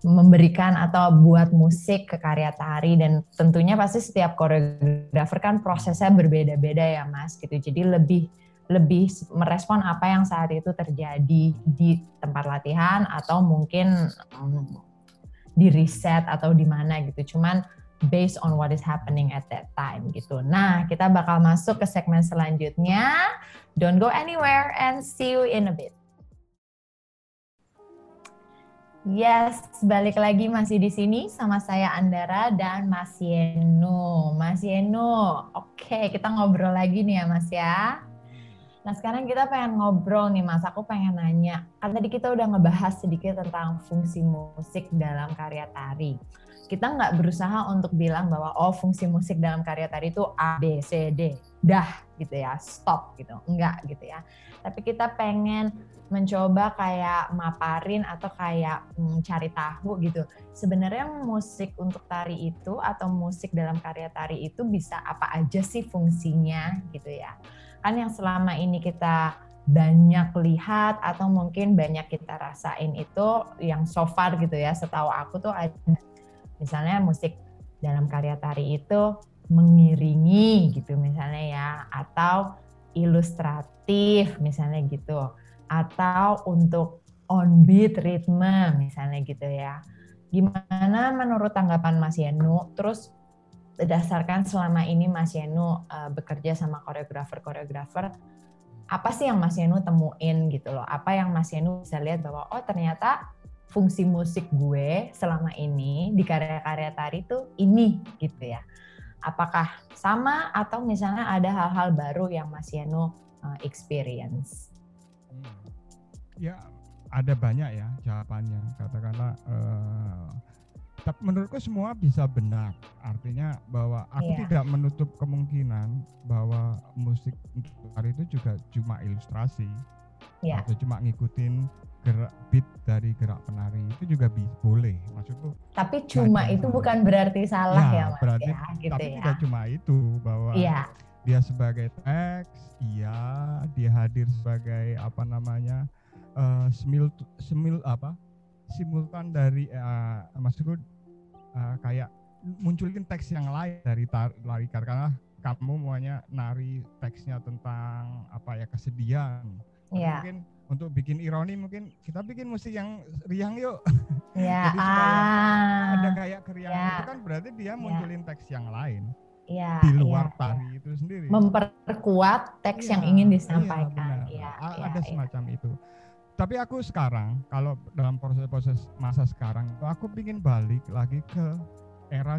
memberikan atau buat musik ke karya tari dan tentunya pasti setiap koreografer kan prosesnya berbeda-beda ya Mas gitu jadi lebih lebih merespon apa yang saat itu terjadi di tempat latihan atau mungkin mm, di riset atau di mana gitu. Cuman based on what is happening at that time gitu. Nah, kita bakal masuk ke segmen selanjutnya. Don't go anywhere and see you in a bit. Yes, balik lagi masih di sini sama saya Andara dan Mas Yeno. Mas Yeno, oke kita ngobrol lagi nih ya Mas ya. Nah sekarang kita pengen ngobrol nih Mas, aku pengen nanya. Kan tadi kita udah ngebahas sedikit tentang fungsi musik dalam karya tari. Kita nggak berusaha untuk bilang bahwa oh fungsi musik dalam karya tari itu A, B, C, D. Dah gitu ya, stop gitu. Enggak gitu ya. Tapi kita pengen mencoba kayak maparin atau kayak mencari tahu gitu. Sebenarnya musik untuk tari itu atau musik dalam karya tari itu bisa apa aja sih fungsinya gitu ya kan yang selama ini kita banyak lihat atau mungkin banyak kita rasain itu yang so far gitu ya setahu aku tuh ada. Misalnya musik dalam karya tari itu mengiringi gitu misalnya ya atau ilustratif misalnya gitu atau untuk on beat ritme misalnya gitu ya. Gimana menurut tanggapan Mas Yenu? Terus berdasarkan selama ini Mas Yenu uh, bekerja sama koreografer-koreografer, apa sih yang Mas Yenu temuin gitu loh? Apa yang Mas Yenu bisa lihat bahwa oh ternyata fungsi musik gue selama ini di karya-karya tari tuh ini gitu ya? Apakah sama atau misalnya ada hal-hal baru yang Mas Yenu uh, experience? Hmm. Ya ada banyak ya jawabannya. Katakanlah uh, tapi menurutku semua bisa benar. Artinya bahwa aku Iya. tidak menutup kemungkinan bahwa musik tari itu juga cuma ilustrasi Iya. atau cuma ngikutin gerak beat dari gerak penari itu juga bisa boleh maksudku tapi cuma itu bukan berarti salah ya, ya mas berarti, ya gitu tapi ya tidak cuma itu bahwa iya. dia sebagai teks iya dia hadir sebagai apa namanya uh, semil semil apa simultan dari uh, maksudku uh, kayak munculin teks yang lain dari tar, lari karena kamu maunya nari teksnya tentang apa ya kesedihan yeah. mungkin untuk bikin ironi mungkin kita bikin musik yang riang yuk. Ya. Jadi ah, ada kayak keriangan ya. itu kan berarti dia ya. munculin ya. teks yang lain. Ya, di luar ya, tari itu sendiri. Memperkuat teks ya, yang ingin disampaikan. Ya, ya, ada ya. semacam itu. Tapi aku sekarang kalau dalam proses-proses masa sekarang aku ingin balik lagi ke era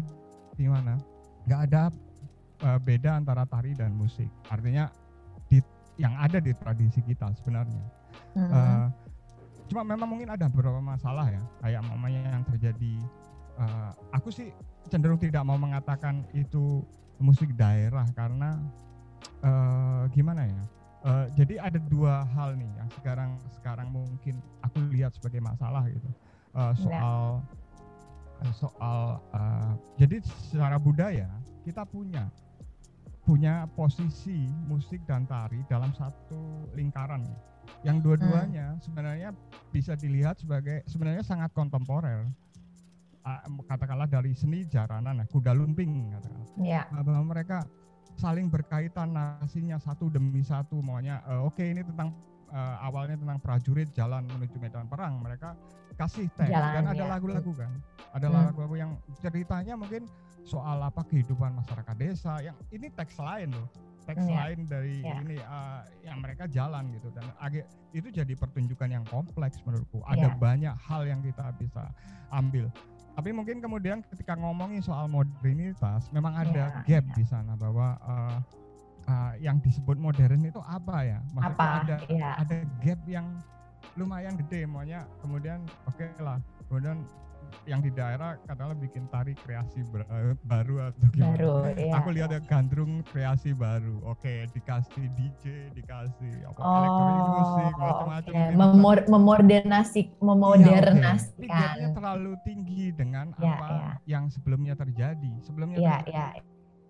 di mana nggak ada uh, beda antara tari dan musik. Artinya di yang ada di tradisi kita sebenarnya Hmm. Uh, cuma memang mungkin ada beberapa masalah ya, kayak mamanya yang terjadi. Uh, aku sih cenderung tidak mau mengatakan itu musik daerah karena uh, gimana ya? Uh, jadi ada dua hal nih yang sekarang sekarang mungkin aku lihat sebagai masalah gitu uh, soal ya. soal uh, jadi secara budaya kita punya punya posisi musik dan tari dalam satu lingkaran yang dua-duanya hmm. sebenarnya bisa dilihat sebagai sebenarnya sangat kontemporer katakanlah dari seni jaranan kuda lumping katakanlah yeah. bahwa mereka saling berkaitan nasinya satu demi satu maunya uh, oke okay, ini tentang uh, awalnya tentang prajurit jalan menuju medan perang mereka kasih teks dan ada iya. lagu-lagu kan ada hmm. lagu-lagu yang ceritanya mungkin soal apa kehidupan masyarakat desa yang ini teks lain loh teks yeah. lain dari yeah. ini uh, yang mereka jalan gitu dan agak itu jadi pertunjukan yang kompleks menurutku ada yeah. banyak hal yang kita bisa ambil tapi mungkin kemudian ketika ngomongin soal modernitas memang ada yeah. gap di sana bahwa uh, uh, yang disebut modern itu apa ya maksudnya apa? ada yeah. ada gap yang lumayan gede maunya kemudian oke okay lah kemudian yang di daerah katakanlah bikin tari kreasi eh, baru atau gimana. Baru, iya. Aku lihat ya gandrung kreasi baru. Oke, dikasih DJ, dikasih apa oh, elektronik musik macam-macam. Okay. Memor memodernasi memodernasikan. Iya, okay. terlalu tinggi dengan ya, apa ya. yang sebelumnya terjadi. Sebelumnya ya, terjadi, ya,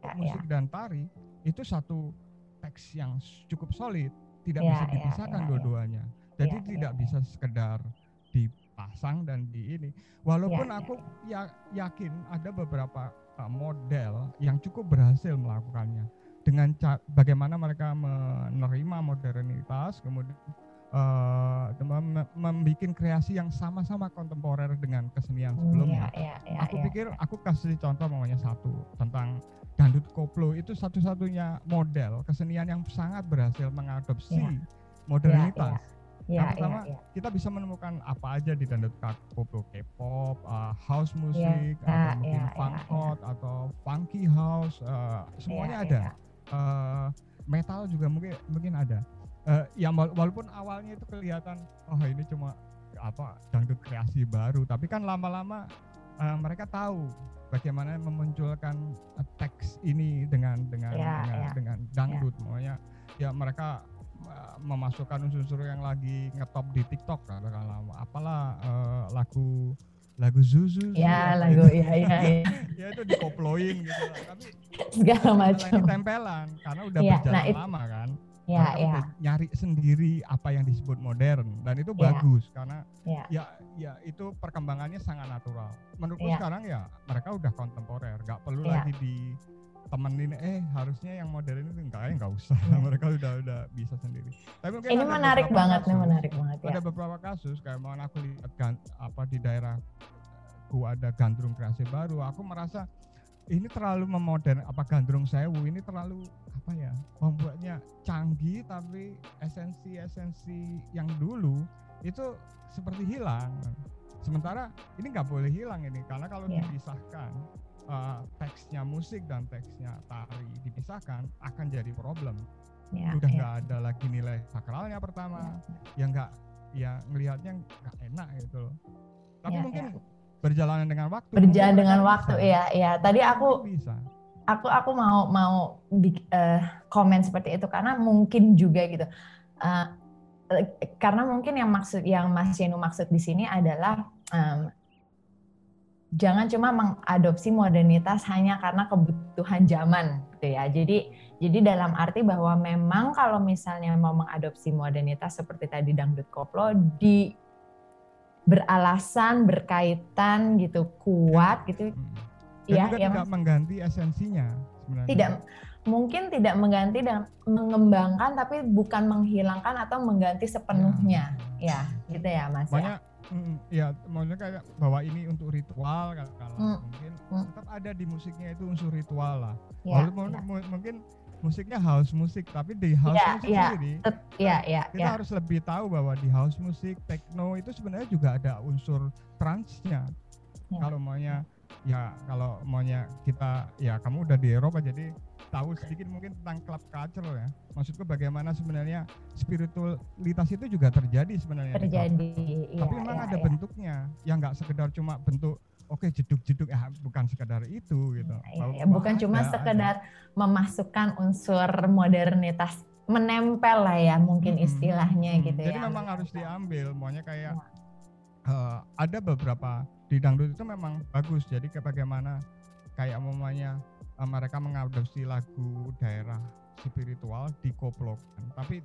ya, musik ya. dan tari itu satu teks yang cukup solid, tidak ya, bisa ya, dipisahkan ya, ya, dua-duanya. Jadi tidak bisa sekedar di pasang dan di ini. Walaupun ya, aku ya. ya, yakin ada beberapa uh, model yang cukup berhasil melakukannya dengan bagaimana mereka menerima modernitas, kemudian uh, mem membuat kreasi yang sama-sama kontemporer dengan kesenian hmm, sebelumnya. Ya, ya, ya, aku ya, pikir ya. aku kasih contoh namanya satu tentang dangdut koplo itu satu-satunya model kesenian yang sangat berhasil mengadopsi ya. modernitas. Ya, ya Ya, yang pertama ya, ya. kita bisa menemukan apa aja di dangdut koplo K-pop, uh, house ya, music, ya, atau mungkin ya, funk ya, ya. atau funky house, uh, semuanya ya, ada. Ya. Uh, metal juga mungkin mungkin ada. Uh, yang walaupun awalnya itu kelihatan, oh ini cuma apa dangdut kreasi baru, tapi kan lama-lama uh, mereka tahu bagaimana memunculkan teks ini dengan dengan ya, dengan, ya. dengan dangdut, ya. makanya ya mereka memasukkan unsur-unsur yang lagi ngetop di TikTok katakanlah apalah uh, lagu lagu Zuzu ya lagu itu. ya ya ya. ya itu dikoploin gitu lah. tapi segala macam tempelan karena udah ya, berjalan nah, lama kan ya, ya. nyari sendiri apa yang disebut modern dan itu ya. bagus karena ya. ya ya itu perkembangannya sangat natural menurutku ya. sekarang ya mereka udah kontemporer nggak perlu ya. lagi di temenin eh harusnya yang modern itu enggak ya enggak usah. Yeah. mereka udah udah bisa sendiri. Tapi mungkin ini menarik banget kasus, nih menarik banget ya. Ada beberapa kasus kayak mau aku lihat gan, apa di daerah ku ada gandrung kreasi baru. Aku merasa ini terlalu memodern apa gandrung sewu. Ini terlalu apa ya membuatnya canggih tapi esensi esensi yang dulu itu seperti hilang. Sementara ini nggak boleh hilang ini karena kalau yeah. dipisahkan uh, teksnya musik dan teksnya tari dipisahkan akan jadi problem. Ya, Udah nggak ya. ada lagi nilai sakralnya pertama, ya. yang nggak ya ngelihatnya nggak enak gitu loh. Tapi ya, mungkin ya. berjalan dengan waktu. Berjalan dengan waktu, ya, ya. Tadi aku bisa. Aku aku mau mau di, uh, komen seperti itu karena mungkin juga gitu. Uh, karena mungkin yang maksud yang Mas Yenu maksud di sini adalah um, jangan cuma mengadopsi modernitas hanya karena kebutuhan zaman gitu ya. Jadi jadi dalam arti bahwa memang kalau misalnya mau mengadopsi modernitas seperti tadi dangdut koplo di beralasan berkaitan gitu kuat gitu hmm dan ya, juga ya, tidak mengganti esensinya sebenarnya. Tidak mungkin tidak mengganti dan mengembangkan tapi bukan menghilangkan atau mengganti sepenuhnya. Ya, ya gitu ya Mas. Banyak ya. Mm, ya maksudnya kayak bahwa ini untuk ritual kalau mm. mungkin mm. tetap ada di musiknya itu unsur ritual lah. Ya, Walaupun ya. mungkin musiknya house musik tapi di house ya, musik ya, sendiri ya, ya, kita ya. harus lebih tahu bahwa di house musik techno itu sebenarnya juga ada unsur transnya. Ya. Kalau maunya ya kalau maunya kita ya kamu udah di Eropa jadi tahu sedikit mungkin tentang club culture ya. Maksudku bagaimana sebenarnya spiritualitas itu juga terjadi sebenarnya. Terjadi. Iya, Tapi memang iya, ada iya. bentuknya yang nggak sekedar cuma bentuk oke okay, jeduk-jeduk ya bukan sekedar itu gitu. Iya, iya, bukan ada, cuma sekedar ada. memasukkan unsur modernitas menempel lah ya mungkin istilahnya hmm, gitu jadi ya. Jadi memang harus diambil, maunya kayak uh, ada beberapa di dangdut itu memang bagus. Jadi kayak bagaimana kayak umumnya uh, mereka mengadopsi lagu daerah spiritual di koplokan tapi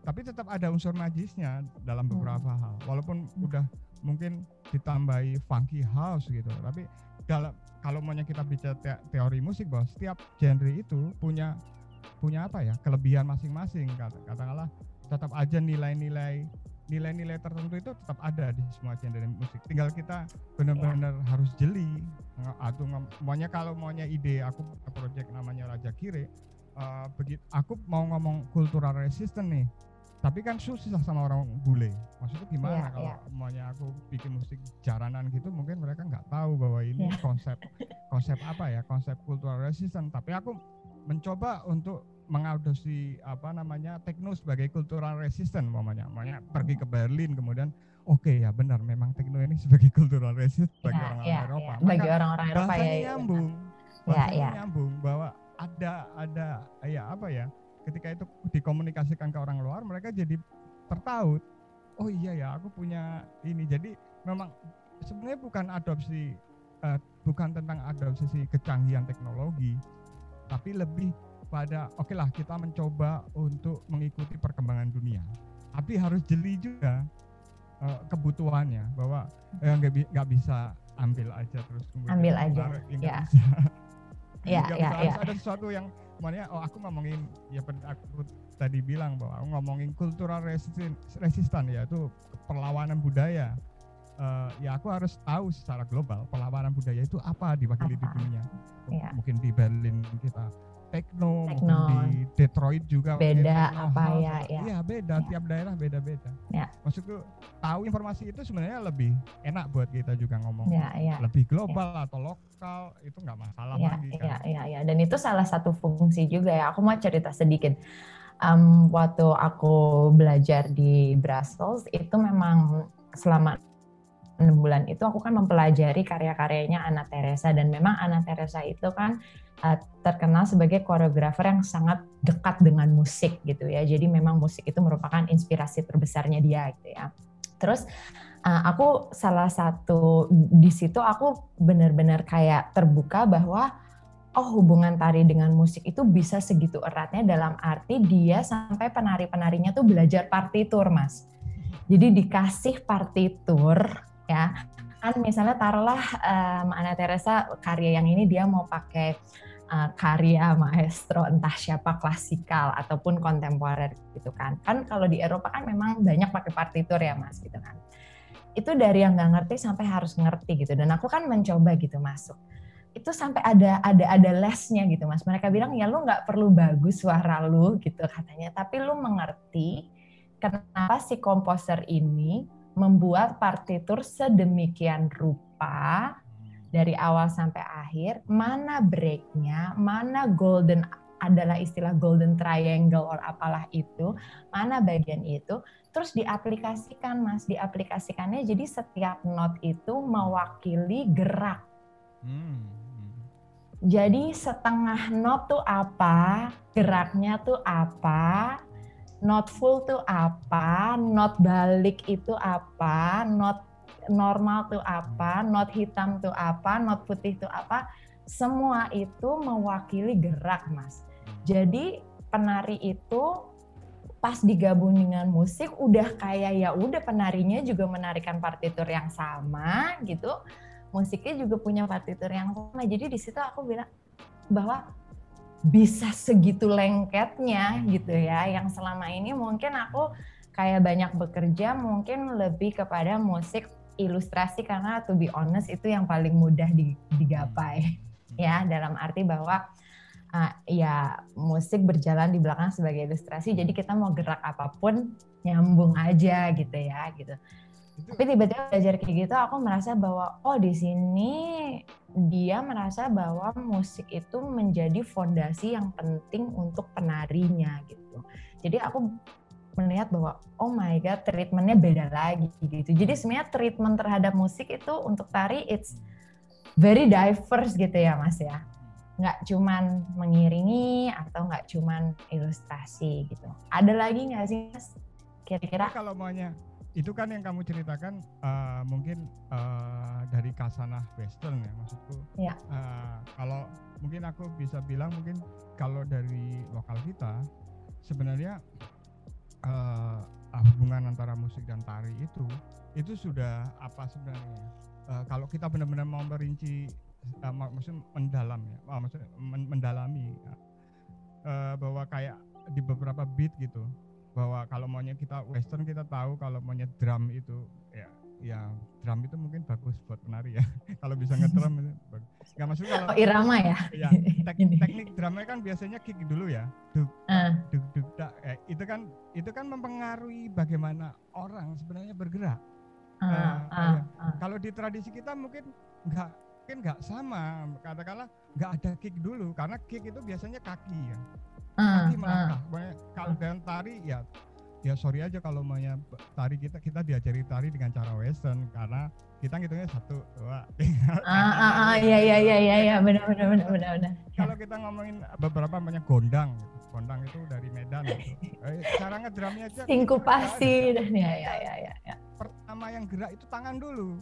tapi tetap ada unsur najisnya dalam hmm. beberapa hmm. hal. Walaupun udah mungkin ditambahi funky house gitu. Tapi dalam kalau maunya kita bicara te teori musik bahwa setiap genre itu punya punya apa ya kelebihan masing-masing. Katakanlah tetap aja nilai-nilai nilai-nilai tertentu itu tetap ada di semua genre musik. Tinggal kita benar-benar ya. harus jeli atau maunya kalau maunya ide aku project namanya Raja Kire uh, begitu aku mau ngomong kultural resistant nih. Tapi kan susah sama orang bule. Maksudnya gimana ya, kalau ya. maunya aku bikin musik jaranan gitu mungkin mereka nggak tahu bahwa ini ya. konsep konsep apa ya, konsep kultural resistant. Tapi aku mencoba untuk mengadopsi apa namanya tekno sebagai kultural resisten mamanya makanya pergi ke Berlin kemudian oke okay, ya benar memang tekno ini sebagai kultural resisten bagi ya, orang ya, Eropa. ya. bagi orang-orang Eropa ya, ya nyambung. ya, ya. nyambung bahwa ada ada ya apa ya ketika itu dikomunikasikan ke orang luar mereka jadi tertaut. Oh iya ya aku punya ini. Jadi memang sebenarnya bukan adopsi uh, bukan tentang adopsi kecanggihan teknologi tapi lebih pada oke okay lah kita mencoba untuk mengikuti perkembangan dunia tapi harus jeli juga uh, kebutuhannya bahwa eh, nggak bi bisa ambil aja terus kemudian ambil aja ya ya ya, ya. ada sesuatu yang makanya oh aku ngomongin ya aku tadi bilang bahwa aku ngomongin kultural resisten resistan ya itu perlawanan budaya uh, ya aku harus tahu secara global perlawanan budaya itu apa diwakili apa? di dunia ya. mungkin di Berlin kita techno, techno. di Detroit juga beda apa ya ya iya beda ya. tiap daerah beda-beda ya. maksudku tahu informasi itu sebenarnya lebih enak buat kita juga ngomong ya, ya. lebih global ya. atau lokal itu nggak masalah ya, lagi kan ya, ya, ya. dan itu salah satu fungsi juga ya aku mau cerita sedikit um, waktu aku belajar di Brussels itu memang selama enam bulan itu aku kan mempelajari karya-karyanya Anna Teresa dan memang Anna Teresa itu kan uh, terkenal sebagai koreografer yang sangat dekat dengan musik gitu ya. Jadi memang musik itu merupakan inspirasi terbesarnya dia gitu ya. Terus uh, aku salah satu di situ aku benar-benar kayak terbuka bahwa oh hubungan tari dengan musik itu bisa segitu eratnya dalam arti dia sampai penari-penarinya tuh belajar partitur, Mas. Jadi dikasih partitur ya. Kan misalnya taruhlah um, Ana Teresa karya yang ini dia mau pakai uh, karya maestro entah siapa klasikal ataupun kontemporer gitu kan. Kan kalau di Eropa kan memang banyak pakai partitur ya mas gitu kan. Itu dari yang nggak ngerti sampai harus ngerti gitu. Dan aku kan mencoba gitu masuk. Itu sampai ada ada ada lesnya gitu mas. Mereka bilang ya lu nggak perlu bagus suara lu gitu katanya. Tapi lu mengerti kenapa si komposer ini membuat partitur sedemikian rupa dari awal sampai akhir, mana breaknya, mana golden adalah istilah golden triangle or apalah itu, mana bagian itu, terus diaplikasikan mas, diaplikasikannya jadi setiap not itu mewakili gerak. Hmm. Jadi setengah not tuh apa, geraknya tuh apa, not full tuh apa, not balik itu apa, not normal tuh apa, not hitam tuh apa, not putih tuh apa, semua itu mewakili gerak, Mas. Jadi penari itu pas digabung dengan musik udah kayak ya udah penarinya juga menarikan partitur yang sama gitu. Musiknya juga punya partitur yang sama. Jadi di situ aku bilang bahwa bisa segitu lengketnya gitu ya. Yang selama ini mungkin aku kayak banyak bekerja mungkin lebih kepada musik ilustrasi karena to be honest itu yang paling mudah digapai hmm. ya. Dalam arti bahwa uh, ya musik berjalan di belakang sebagai ilustrasi jadi kita mau gerak apa pun nyambung aja gitu ya gitu tapi tiba-tiba belajar kayak gitu aku merasa bahwa oh di sini dia merasa bahwa musik itu menjadi fondasi yang penting untuk penarinya gitu. Jadi aku melihat bahwa oh my god treatmentnya beda lagi gitu. Jadi sebenarnya treatment terhadap musik itu untuk tari it's very diverse gitu ya mas ya. Nggak cuman mengiringi atau nggak cuman ilustrasi gitu. Ada lagi nggak sih mas? Kira-kira kalau maunya itu kan yang kamu ceritakan uh, mungkin uh, dari kasanah western ya maksudku. Ya. Uh, kalau mungkin aku bisa bilang mungkin kalau dari lokal kita sebenarnya uh, hubungan antara musik dan tari itu itu sudah apa sebenarnya? Uh, kalau kita benar-benar mau merinci uh, maksudnya mendalam ya, uh, maksudnya mendalami uh, bahwa kayak di beberapa beat gitu bahwa kalau maunya kita western kita tahu kalau maunya drum itu ya ya drum itu mungkin bagus buat penari ya. Kalau bisa ngedrum itu bagus. Nggak maksudnya kalau oh, irama ya? Ya tek, teknik drumnya kan biasanya kick dulu ya. Duk uh. duk duk eh, itu kan itu kan mempengaruhi bagaimana orang sebenarnya bergerak. Uh, uh, uh, uh. kalau di tradisi kita mungkin nggak mungkin nggak sama. Katakanlah nggak ada kick dulu karena kick itu biasanya kaki ya kaki ah, melangkah. Uh, kalau dalam tari ya ya sorry aja kalau maunya tari kita kita diajari tari dengan cara western karena kita ngitungnya satu dua tiga ah ah ah iya iya iya iya ya, benar benar benar benar benar kalau kita ngomongin beberapa banyak gondang gitu. gondang itu dari Medan gitu. eh, cara ngedrumnya aja sinkupasi dan ya ya ya ya, ya. pertama yang gerak itu tangan dulu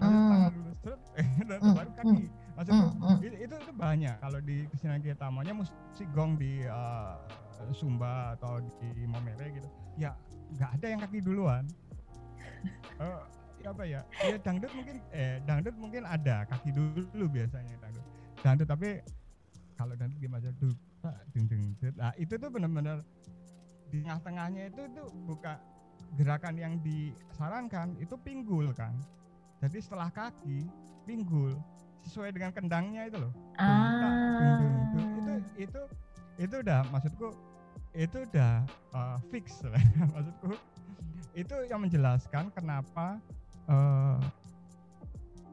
hmm. tangan dulu terus hmm. baru kaki hmm maksudku mm, mm. Itu, itu itu banyak. Kalau di kesenian kita maunya musik gong di uh, Sumba atau di Momere gitu ya nggak ada yang kaki duluan. Uh, apa ya ya dangdut mungkin eh dangdut mungkin ada kaki dulu biasanya dangdut. Dangdut tapi kalau dangdut gimana tuh ding ding nah itu tuh benar-benar di tengah-tengahnya itu tuh buka gerakan yang disarankan itu pinggul kan. Jadi setelah kaki pinggul sesuai dengan kendangnya itu loh. Ah. Itu itu itu udah maksudku itu udah uh, fix lah maksudku itu yang menjelaskan kenapa uh,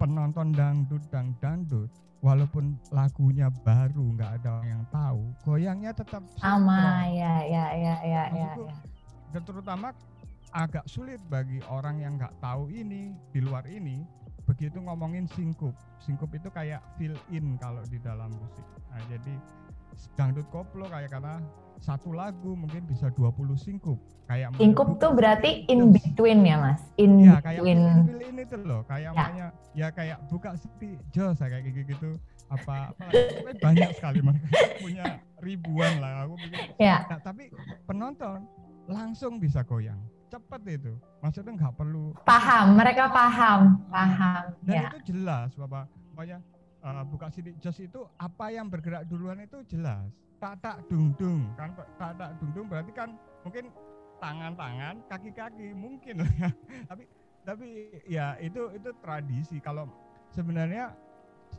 penonton dangdut dan dangdut walaupun lagunya baru nggak ada yang tahu goyangnya tetap sama ya ya ya ya ya, ya. dan terutama agak sulit bagi orang yang nggak tahu ini di luar ini begitu ngomongin singkup. Singkup itu kayak fill in kalau di dalam musik. Nah jadi dangdut koplo kayak karena satu lagu mungkin bisa 20 singkup. Kayak singkup tuh berarti in between ya mas? In ya, between. kayak fill in itu loh. Kayak ya. makanya ya kayak buka sih jos kayak gitu gitu. Apa, apa banyak sekali mereka punya ribuan lah. Aku pikir ya. nah, tapi penonton langsung bisa goyang cepat itu. Maksudnya nggak perlu. Paham mereka paham paham dan ya. itu jelas bapak. Pokoknya uh, buka sidik jos itu apa yang bergerak duluan itu jelas. Tak tak dung dung kan? Tak tak dung dung berarti kan mungkin tangan-tangan kaki-kaki mungkin. Ya tapi tapi ya itu itu tradisi. Kalau sebenarnya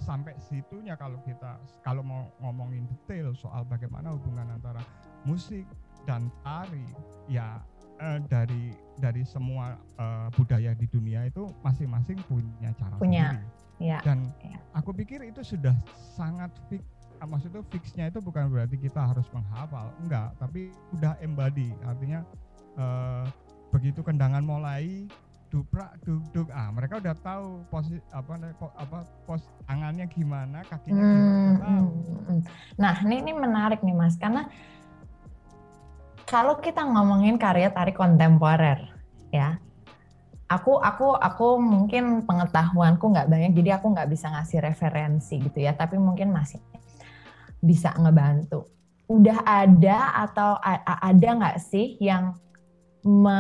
sampai situnya kalau kita kalau mau ngomongin detail soal bagaimana hubungan antara musik dan tari ya uh, dari dari semua uh, budaya di dunia itu masing-masing punya cara punya. sendiri. Ya. Dan ya. aku pikir itu sudah sangat fix. Ah, maksudnya fixnya itu bukan berarti kita harus menghafal, enggak. Tapi udah embody, artinya uh, begitu kendangan mulai duprak duk duk ah mereka udah tahu posisi apa apa pos tangannya gimana kakinya gimana hmm, tahu. Hmm, hmm. nah ini ini menarik nih mas karena kalau kita ngomongin karya tari kontemporer, ya, aku aku aku mungkin pengetahuanku nggak banyak, jadi aku nggak bisa ngasih referensi gitu ya, tapi mungkin masih bisa ngebantu. Udah ada atau ada nggak sih yang me,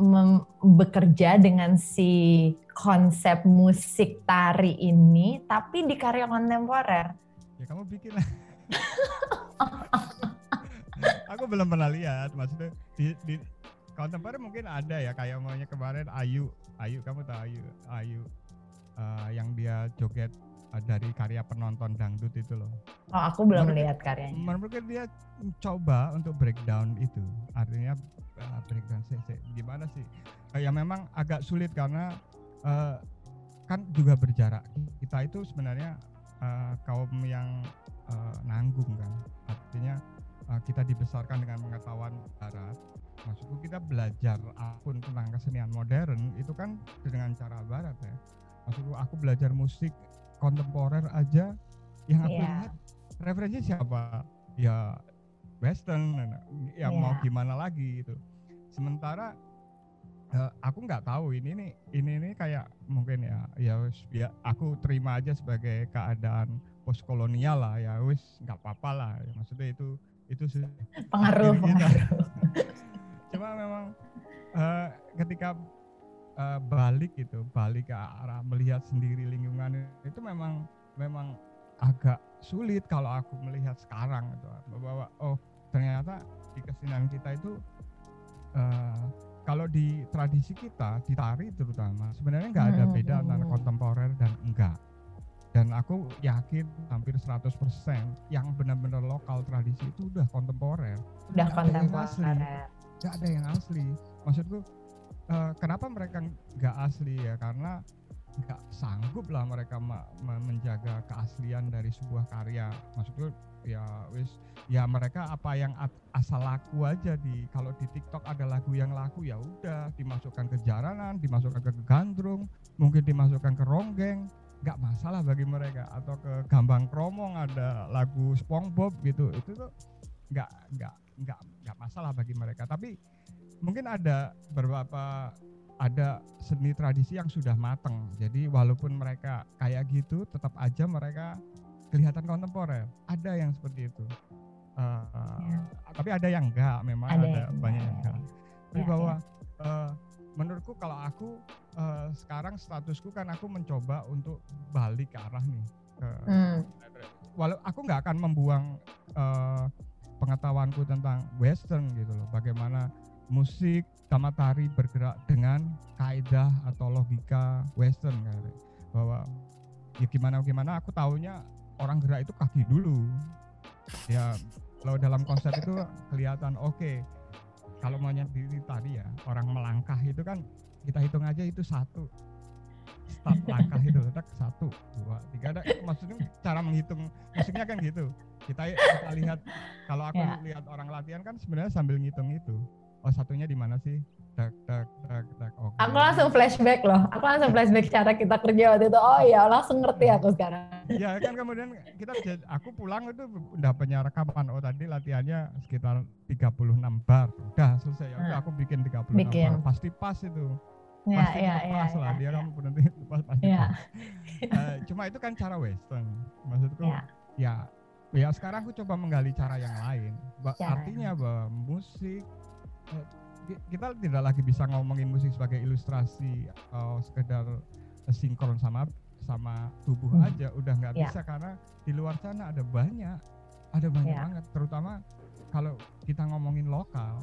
me, bekerja dengan si konsep musik tari ini, tapi di karya kontemporer? Ya kamu bikin lah. aku belum pernah lihat, maksudnya di, di kontemporer mungkin ada ya kayak maunya kemarin Ayu, Ayu kamu tahu Ayu, Ayu uh, yang dia joget uh, dari karya penonton dangdut itu loh. Oh, aku belum lihat karyanya. Menurut dia coba untuk breakdown itu, artinya uh, breakdown sih gimana sih? Uh, ya memang agak sulit karena uh, kan juga berjarak. Kita itu sebenarnya uh, kaum yang uh, nanggung kan, artinya uh, kita dibesarkan dengan pengetahuan barat. Maksudku kita belajar apa pun tentang kesenian modern itu kan dengan cara barat ya. Maksudku aku belajar musik kontemporer aja yang aku yeah. lihat referensi siapa? Ya western ya yeah. mau gimana lagi gitu sementara uh, aku nggak tahu ini nih ini nih kayak mungkin ya ya ya aku terima aja sebagai keadaan post kolonial lah ya wis nggak apa-apa lah ya, maksudnya itu itu sih. Pengaruh pengaruh. Cuma memang uh, ketika uh, balik gitu balik ke arah melihat sendiri lingkungan itu memang memang agak sulit kalau aku melihat sekarang gitu. Bahwa oh ternyata di kesenian kita itu uh, kalau di tradisi kita di tari terutama sebenarnya nggak ada beda antara hmm. kontemporer dan enggak dan aku yakin hampir 100% yang benar-benar lokal tradisi itu udah kontemporer. Udah kontemporer. nggak ada yang asli. Maksudku uh, kenapa mereka nggak asli ya? Karena nggak sanggup lah mereka menjaga keaslian dari sebuah karya. Maksudku ya wis ya mereka apa yang asal laku aja di kalau di TikTok ada lagu yang laku ya udah dimasukkan ke jaranan dimasukkan ke gandrung mungkin dimasukkan ke ronggeng nggak masalah bagi mereka atau ke gambang kromong ada lagu SpongeBob gitu itu tuh nggak nggak nggak nggak masalah bagi mereka tapi mungkin ada beberapa ada seni tradisi yang sudah mateng jadi walaupun mereka kayak gitu tetap aja mereka kelihatan kontemporer. Ada yang seperti itu. Uh, ya. Tapi ada yang enggak, memang ada, ada yang banyak yang enggak. Tapi ya, bahwa ya. Uh, menurutku kalau aku uh, sekarang statusku kan aku mencoba untuk balik ke arah nih. Ke, hmm. Walau aku nggak akan membuang uh, pengetahuanku tentang western gitu loh. Bagaimana musik sama tari bergerak dengan kaidah atau logika western kayak bahwa ya gimana gimana aku tahunya orang gerak itu kaki dulu ya kalau dalam konsep itu kelihatan oke okay. Kalau maunya diri tadi ya orang melangkah itu kan kita hitung aja itu satu. Start langkah itu letak satu dua tiga ada. Maksudnya cara menghitung musiknya kan gitu. Kita, kita lihat kalau aku yeah. lihat orang latihan kan sebenarnya sambil ngitung itu. Oh satunya di mana sih tak tak tak tak okay. aku langsung flashback loh. Aku langsung flashback cara kita kerja waktu itu. Oh iya langsung ngerti aku sekarang. Ya kan kemudian kita aku pulang itu udah punya rekaman. Oh tadi latihannya sekitar 36 bar. Udah selesai. Ya udah aku bikin 36 bikin. bar. Pasti pas itu. Ya, pasti ya, ya, pas ya, lah. ya, dia ya. kamu berhenti pas pasti ya. pas. Uh, cuma itu kan cara western. Maksudku ya. ya ya sekarang aku coba menggali cara yang lain. Cara. artinya bahwa musik eh, kita tidak lagi bisa ngomongin musik sebagai ilustrasi atau sekedar sinkron sama sama tubuh hmm. aja udah nggak yeah. bisa karena di luar sana ada banyak ada banyak yeah. banget terutama kalau kita ngomongin lokal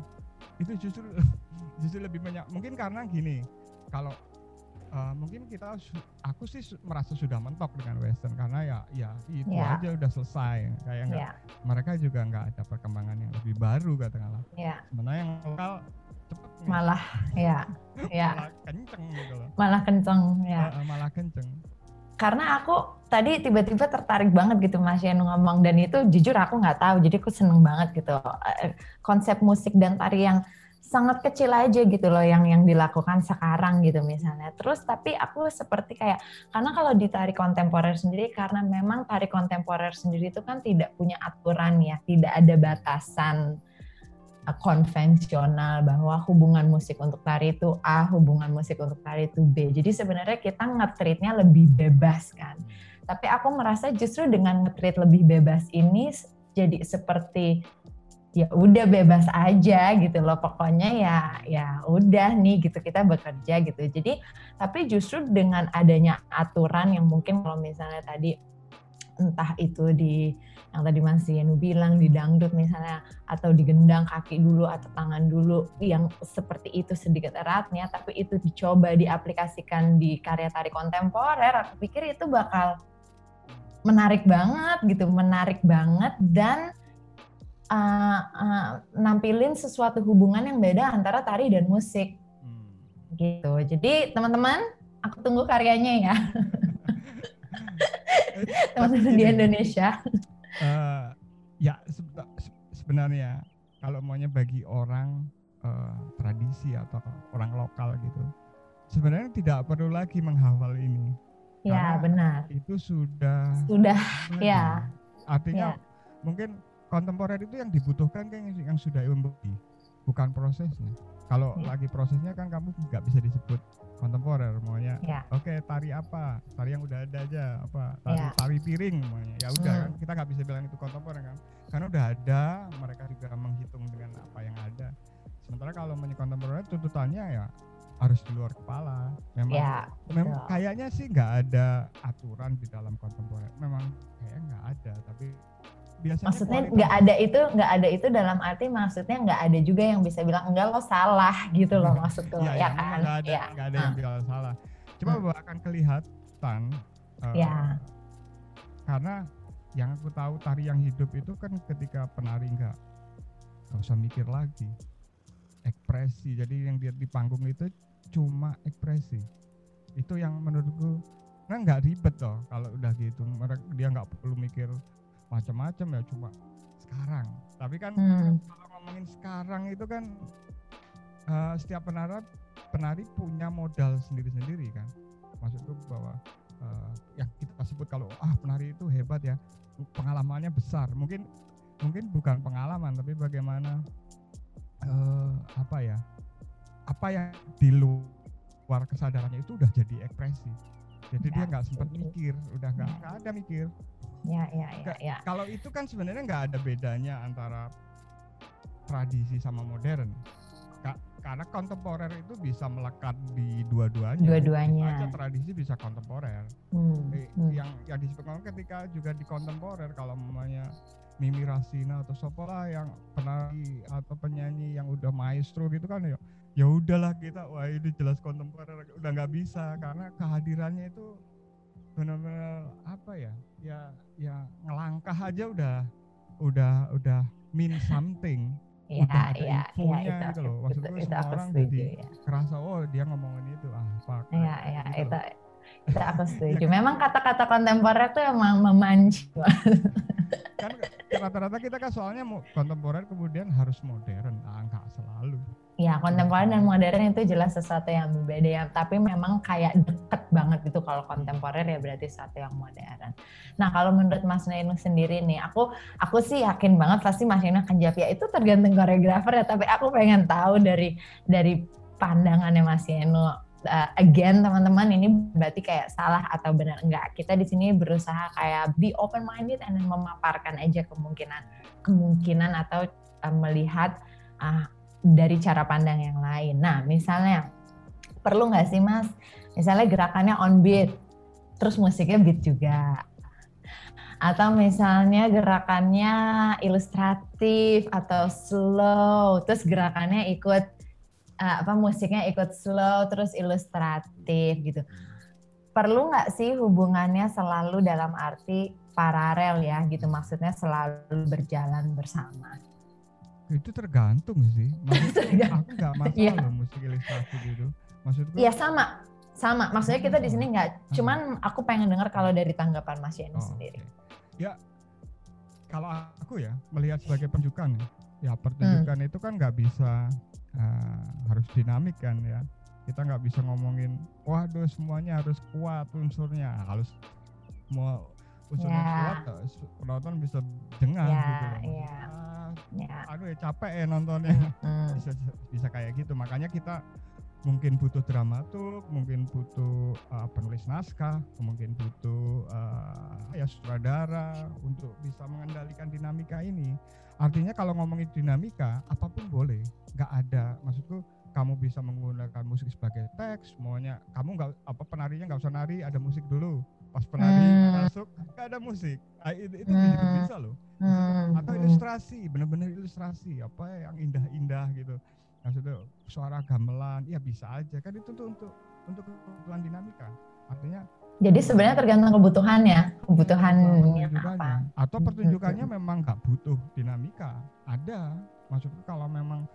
itu justru justru lebih banyak mungkin karena gini kalau uh, mungkin kita aku sih merasa sudah mentok dengan western karena ya ya itu yeah. aja udah selesai kayak nggak yeah. mereka juga nggak ada perkembangan yang lebih baru katakanlah yeah. sebenarnya yang lokal malah ya ya. Malah kenceng gitu loh. Malah kenceng ya. Uh, malah kenceng. Karena aku tadi tiba-tiba tertarik banget gitu Mas Yanu ngomong. Dan itu jujur aku nggak tahu jadi aku seneng banget gitu. Eh, konsep musik dan tari yang sangat kecil aja gitu loh yang yang dilakukan sekarang gitu misalnya. Terus tapi aku seperti kayak karena kalau di tari kontemporer sendiri karena memang tari kontemporer sendiri itu kan tidak punya aturan ya, tidak ada batasan konvensional bahwa hubungan musik untuk tari itu A, hubungan musik untuk tari itu B. Jadi sebenarnya kita ngetritnya lebih bebas kan. Tapi aku merasa justru dengan ngetrit lebih bebas ini jadi seperti ya udah bebas aja gitu loh pokoknya ya ya udah nih gitu kita bekerja gitu jadi tapi justru dengan adanya aturan yang mungkin kalau misalnya tadi entah itu di yang tadi Mas Yenu bilang di dangdut misalnya atau digendang kaki dulu atau tangan dulu yang seperti itu sedikit eratnya tapi itu dicoba diaplikasikan di karya tari kontemporer aku pikir itu bakal menarik banget gitu menarik banget dan uh, uh, nampilin sesuatu hubungan yang beda antara tari dan musik. Hmm. gitu. Jadi teman-teman aku tunggu karyanya ya. Teman-teman di Indonesia uh, ya sebenarnya kalau maunya bagi orang uh, tradisi atau orang lokal gitu sebenarnya tidak perlu lagi menghafal ini. Ya benar. itu sudah sudah ya. Artinya ya. mungkin kontemporer itu yang dibutuhkan kan yang sudah embodi bukan prosesnya. Kalau ya. lagi prosesnya kan kamu nggak bisa disebut kontemporer maunya. Ya. oke okay, tari apa? Tari yang udah ada aja apa? Tari, ya. tari piring maunya. Ya udah hmm. kan kita nggak bisa bilang itu kontemporer kan? Karena udah ada mereka juga menghitung dengan apa yang ada. Sementara kalau menjadi kontemporer tuntutannya ya harus di luar kepala. Memang ya, memang kayaknya sih nggak ada aturan di dalam kontemporer. Memang kayak nggak ada tapi biasanya maksudnya nggak ada itu nggak ada itu dalam arti maksudnya nggak ada juga yang bisa bilang enggak lo salah gitu loh maksudnya ya, ya, ya kan nggak ada ya. nggak ada yang bilang salah cuma hmm. akan kelihatan uh, ya. karena yang aku tahu tari yang hidup itu kan ketika penari nggak nggak usah mikir lagi ekspresi jadi yang dia di panggung itu cuma ekspresi itu yang menurutku nah nggak ribet loh kalau udah gitu mereka dia nggak perlu mikir macam-macam ya cuma sekarang. Tapi kan hmm. kalau ngomongin sekarang itu kan uh, setiap penari penari punya modal sendiri-sendiri kan. Maksudku bahwa uh, yang kita sebut kalau ah penari itu hebat ya pengalamannya besar. Mungkin mungkin bukan pengalaman tapi bagaimana uh, apa ya apa yang di luar kesadarannya itu udah jadi ekspresi jadi ya, dia nggak sempat mikir udah nggak ya. ada mikir Ya, ya, ya, ya. Kalau itu kan sebenarnya nggak ada bedanya antara tradisi sama modern. Ka karena kontemporer itu bisa melekat di dua-duanya. Dua-duanya. tradisi bisa kontemporer. Hmm, eh, hmm. Yang yang disebutkan ketika juga di kontemporer kalau namanya Mimi Rasina atau Sopola yang penari atau penyanyi yang udah maestro gitu kan ya ya udahlah kita wah ini jelas kontemporer udah nggak bisa. Karena kehadirannya itu benar-benar apa ya ya ya ngelangkah aja udah udah udah mean something. Ya, udah ada ya, infonya ya, itu, gitu loh. Maksud gue semua orang setuju, jadi ya. kerasa oh dia ngomongin itu ah apa ya ya gitu itu itu aku setuju. Memang kata-kata kontemporer tuh emang memancing. Kan rata-rata kita kan soalnya kontemporer kemudian harus modern ah enggak selalu Ya, kontemporer dan modern itu jelas sesuatu yang berbeda ya. Tapi memang kayak deket banget gitu kalau kontemporer ya berarti sesuatu yang modern. Nah, kalau menurut Mas Nenu sendiri nih, aku aku sih yakin banget pasti Mas Nenu akan jawab ya itu tergantung koreografer ya. Tapi aku pengen tahu dari dari pandangannya Mas Nenu. Uh, again teman-teman ini berarti kayak salah atau benar enggak kita di sini berusaha kayak be open minded and memaparkan aja kemungkinan kemungkinan atau uh, melihat uh, dari cara pandang yang lain. Nah, misalnya perlu nggak sih mas, misalnya gerakannya on beat, terus musiknya beat juga, atau misalnya gerakannya ilustratif atau slow, terus gerakannya ikut uh, apa musiknya ikut slow, terus ilustratif gitu. Perlu nggak sih hubungannya selalu dalam arti paralel ya gitu, maksudnya selalu berjalan bersama? Itu tergantung sih. Maksudnya aku nggak masalah yeah. loh musik ilustrasi gitu. Maksudku iya sama. Sama. Maksudnya kita di sini nggak. Hmm. cuman aku pengen dengar kalau dari tanggapan Mas Yani oh, sendiri. okay. ya kalau aku ya melihat sebagai penjukan ya. Pertunjukan hmm. itu kan nggak bisa uh, harus dinamik kan ya. Kita nggak bisa ngomongin waduh semuanya harus kuat unsurnya. Harus mau unsurnya yeah. kuat penonton bisa dengar yeah, gitu loh. Yeah ya. aduh ya capek ya nontonnya hmm. bisa bisa kayak gitu makanya kita mungkin butuh dramaturg, mungkin butuh uh, penulis naskah, mungkin butuh uh, ya sutradara untuk bisa mengendalikan dinamika ini. Artinya kalau ngomongin dinamika, apa pun boleh, nggak ada. Maksudku kamu bisa menggunakan musik sebagai teks, semuanya kamu nggak apa penarinya nggak usah nari, ada musik dulu. Pas penari hmm. masuk nggak ada musik, nah, itu, itu hmm. juga bisa loh. Hmm. Atau ilustrasi, benar-benar ilustrasi apa yang indah-indah gitu. Maksudnya suara gamelan ya bisa aja. Kan itu tuh untuk untuk kebutuhan dinamika. Artinya jadi sebenarnya tergantung kebutuhannya. Kebutuhannya apa? atau pertunjukannya memang nggak butuh dinamika. Ada. Maksudnya kalau memang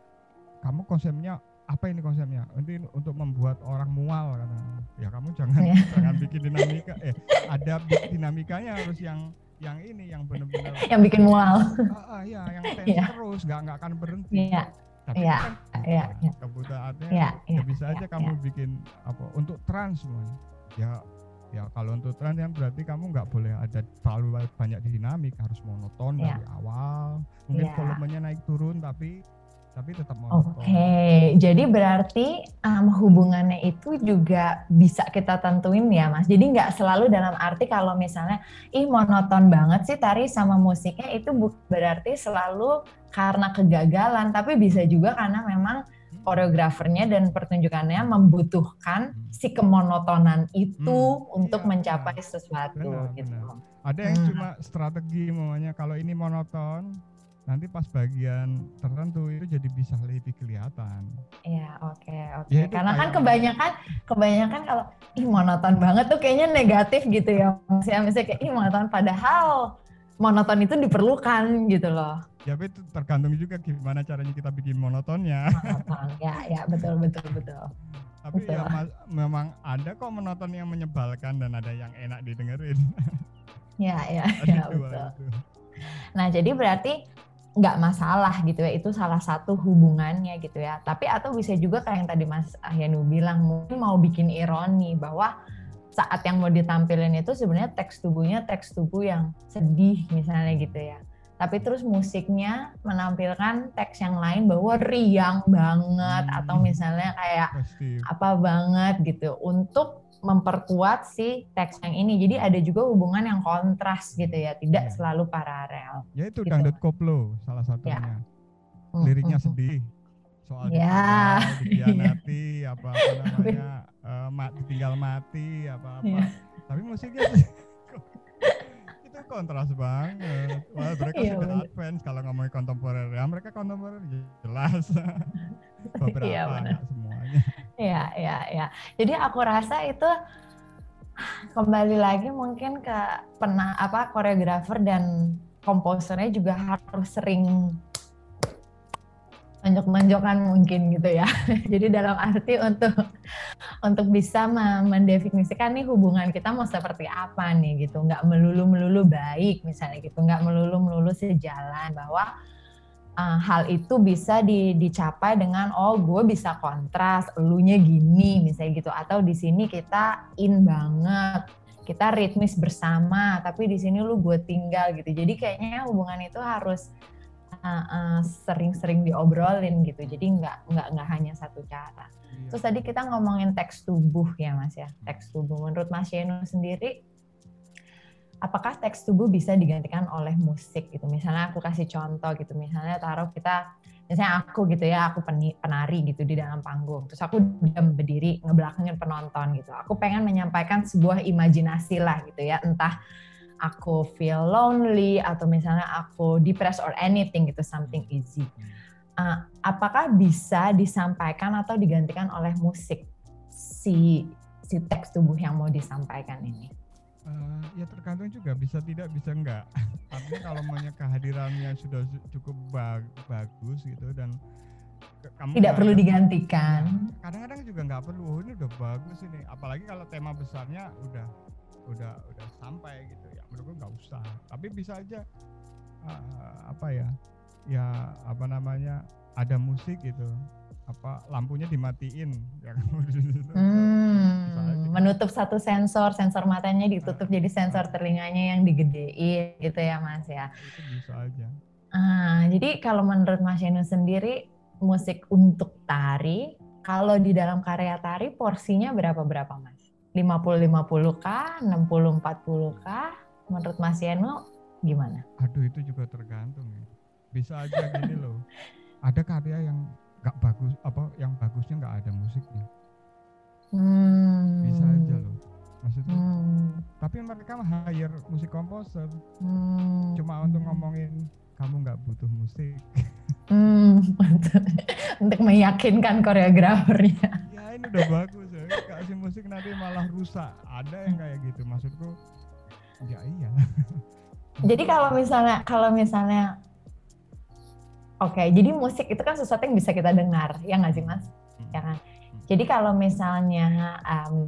kamu konsepnya apa ini konsepnya ini untuk membuat orang mual karena ya kamu jangan yeah. jangan bikin dinamika eh ada dinamikanya harus yang yang ini yang benar-benar yang bikin mual ah, ah ya yang tense yeah. terus nggak nggak akan berhenti yeah. Tapi ya, kan ya, ya. kebutuhannya ya, ya, ya bisa aja ya, kamu ya. bikin apa untuk trans semuanya. Ya ya kalau untuk trans kan berarti kamu nggak boleh ada terlalu banyak dinamik harus monoton ya. dari awal. Mungkin ya. volumenya naik turun tapi tapi tetap monoton. Oke, okay. jadi berarti um, hubungannya itu juga bisa kita tentuin ya, Mas. Jadi nggak selalu dalam arti kalau misalnya, ih monoton banget sih tari sama musiknya itu berarti selalu karena kegagalan, tapi bisa juga karena memang koreografernya dan pertunjukannya membutuhkan hmm. si kemonotonan itu hmm, untuk iya, mencapai sesuatu benar, gitu. Benar. Ada yang hmm. cuma strategi namanya kalau ini monoton nanti pas bagian tertentu itu jadi bisa lebih kelihatan. Iya, oke, okay, oke. Okay. Ya, Karena kan kebanyakan kebanyakan kalau ih monoton banget tuh kayaknya negatif gitu ya. Maksudnya misalnya kayak ih monoton padahal monoton itu diperlukan gitu loh. Ya, tapi itu tergantung juga gimana caranya kita bikin monotonnya. Monoton, ya, ya betul betul betul. Tapi betul. ya memang ada kok monoton yang menyebalkan dan ada yang enak didengerin. Ya, ya, ya betul. Itu. Nah, jadi berarti nggak masalah gitu ya itu salah satu hubungannya gitu ya tapi atau bisa juga kayak yang tadi Mas Ahyanu bilang mungkin mau bikin ironi bahwa saat yang mau ditampilin itu sebenarnya teks tubuhnya teks tubuh yang sedih misalnya gitu ya tapi terus musiknya menampilkan teks yang lain bahwa riang banget hmm. atau misalnya kayak Pasti. apa banget gitu untuk memperkuat si teks yang ini. Jadi ada juga hubungan yang kontras gitu ya, tidak ya. selalu paralel. Ya itu gitu. dangdut koplo salah satunya. Ya. Liriknya mm -hmm. sedih soal ya. dikianati apa, apa namanya uh, mati tinggal mati apa apa. Ya. Tapi musiknya kontras banget. Wah, mereka ya, sudah bener. advance kalau ngomongin kontemporer ya. Mereka kontemporer jelas. Beberapa ya, semuanya. Iya, iya, iya. Jadi aku rasa itu kembali lagi mungkin ke pernah apa koreografer dan komposernya juga harus sering menjok-menjokan mungkin gitu ya. Jadi dalam arti untuk untuk bisa mendefinisikan nih hubungan kita mau seperti apa nih gitu. Nggak melulu-melulu baik misalnya gitu. Nggak melulu-melulu sejalan bahwa uh, hal itu bisa di, dicapai dengan oh gue bisa kontras, elunya gini misalnya gitu atau di sini kita in banget, kita ritmis bersama tapi di sini lu gue tinggal gitu. Jadi kayaknya hubungan itu harus uh, uh, sering-sering diobrolin gitu. Jadi nggak nggak nggak hanya satu cara. Iya. Terus tadi kita ngomongin teks tubuh ya Mas ya, teks tubuh. Menurut Mas Yeno sendiri apakah teks tubuh bisa digantikan oleh musik gitu. Misalnya aku kasih contoh gitu, misalnya taruh kita misalnya aku gitu ya, aku penari gitu di dalam panggung. Terus aku diam berdiri ngebelakangin penonton gitu. Aku pengen menyampaikan sebuah imajinasi lah gitu ya, entah aku feel lonely atau misalnya aku depressed or anything gitu, something easy. Uh, apakah bisa disampaikan atau digantikan oleh musik si si teks tubuh yang mau disampaikan ini? Uh, ya tergantung juga bisa tidak bisa enggak. Artinya kalau maunya kehadirannya sudah cukup bag bagus gitu dan kamu tidak perlu digantikan. Iya, kadang-kadang juga nggak perlu. Oh, ini udah bagus ini. Apalagi kalau tema besarnya udah udah udah sampai gitu ya. Menurutku nggak usah. Tapi bisa aja uh, apa ya? Ya apa namanya? Ada musik gitu apa lampunya dimatiin ya kan hmm, menutup satu sensor sensor matanya ditutup nah, jadi sensor nah. telinganya yang digedein gitu ya mas ya itu bisa aja Ah, jadi kalau menurut Mas Yenu sendiri musik untuk tari, kalau di dalam karya tari porsinya berapa-berapa Mas? 50-50 kah? 60-40 kah? Menurut Mas Yenu gimana? Aduh itu juga tergantung ya. Bisa aja gini loh. Ada karya yang nggak bagus apa yang bagusnya nggak ada musiknya. Hmm. Bisa aja loh. Maksudnya Hmm. tapi mereka hire musik komposer Hmm. cuma untuk ngomongin kamu nggak butuh musik. Hmm, untuk, untuk meyakinkan koreografernya. ya ini udah bagus ya. Kasih musik nanti malah rusak. Ada yang kayak gitu maksudku. Ya iya. Jadi kalau misalnya kalau misalnya Oke, jadi musik itu kan sesuatu yang bisa kita dengar, ya nggak sih mas? Ya kan? Jadi kalau misalnya um,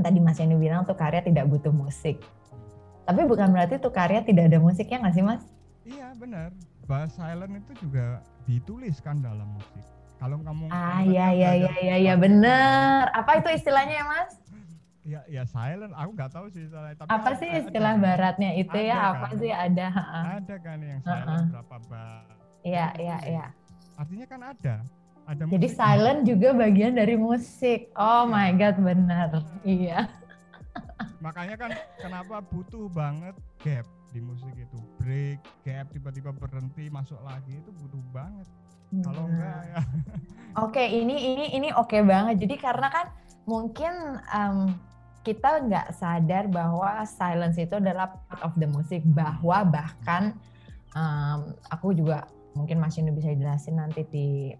tadi Mas Yani bilang tuh karya tidak butuh musik, tapi bukan berarti tuh karya tidak ada musik ya nggak sih mas? Iya benar. Bahas silent itu juga ditulis kan dalam musik. Kalau kamu Ah kamu iya tadi iya iya iya ya, bener. Apa itu istilahnya ya mas? Ya ya silent. Aku nggak tahu sih. Tapi Apa ada- sih ada istilah kan. baratnya itu Ada ya? kan. Apa sih ada? Ada kan yang silent berapa bar. Iya iya musik. iya. Artinya kan ada. Ada Jadi musik. silent juga bagian dari musik. Oh my Iya. god benar. Iya. Makanya kan kenapa butuh banget gap di musik itu. Break, gap, tiba-tiba berhenti, masuk lagi itu butuh banget. Kalau Nah. enggak ya Oke, ini ini ini oke banget. Jadi karena kan mungkin em, kita nggak sadar bahwa silence itu adalah part of the music. Bahwa bahkan em, aku juga mungkin Mas Yunus bisa jelasin nanti di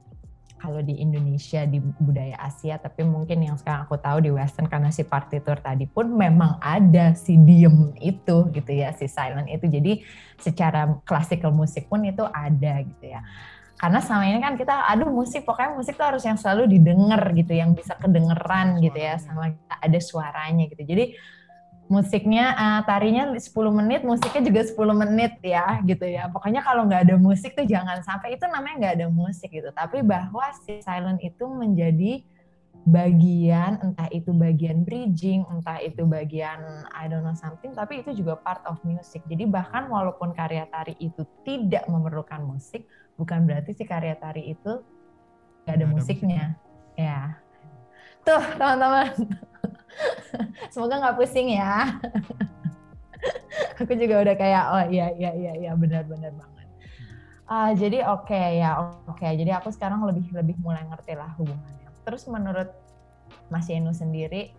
kalau di Indonesia di budaya Asia, tapi mungkin yang sekarang aku tahu di Western karena si partitur tadi pun memang ada si diem itu gitu ya, si silent itu. Jadi secara classical musik pun itu ada gitu ya karena selama ini kan kita aduh musik pokoknya musik tuh harus yang selalu didengar gitu yang bisa kedengeran gitu ya sama kita ada suaranya gitu. Jadi musiknya eh, tarinya 10 menit musiknya juga 10 menit ya gitu ya. Pokoknya kalau nggak ada musik tuh jangan sampai itu namanya nggak ada musik gitu. Tapi bahwa si silent itu menjadi bagian entah itu bagian bridging entah itu bagian I don't know something tapi itu juga part of music. Jadi bahkan walaupun karya tari itu tidak memerlukan musik bukan berarti si karya tari itu nggak ada ada musiknya. ya. Tuh teman-teman. Semoga nggak pusing ya. Aku juga udah kayak oh iya iya iya iya benar-benar banget. Ah, jadi oke ya oke. Jadi aku sekarang lebih lebih mulai ngerti lah hubungannya. Terus menurut Mas Yenu sendiri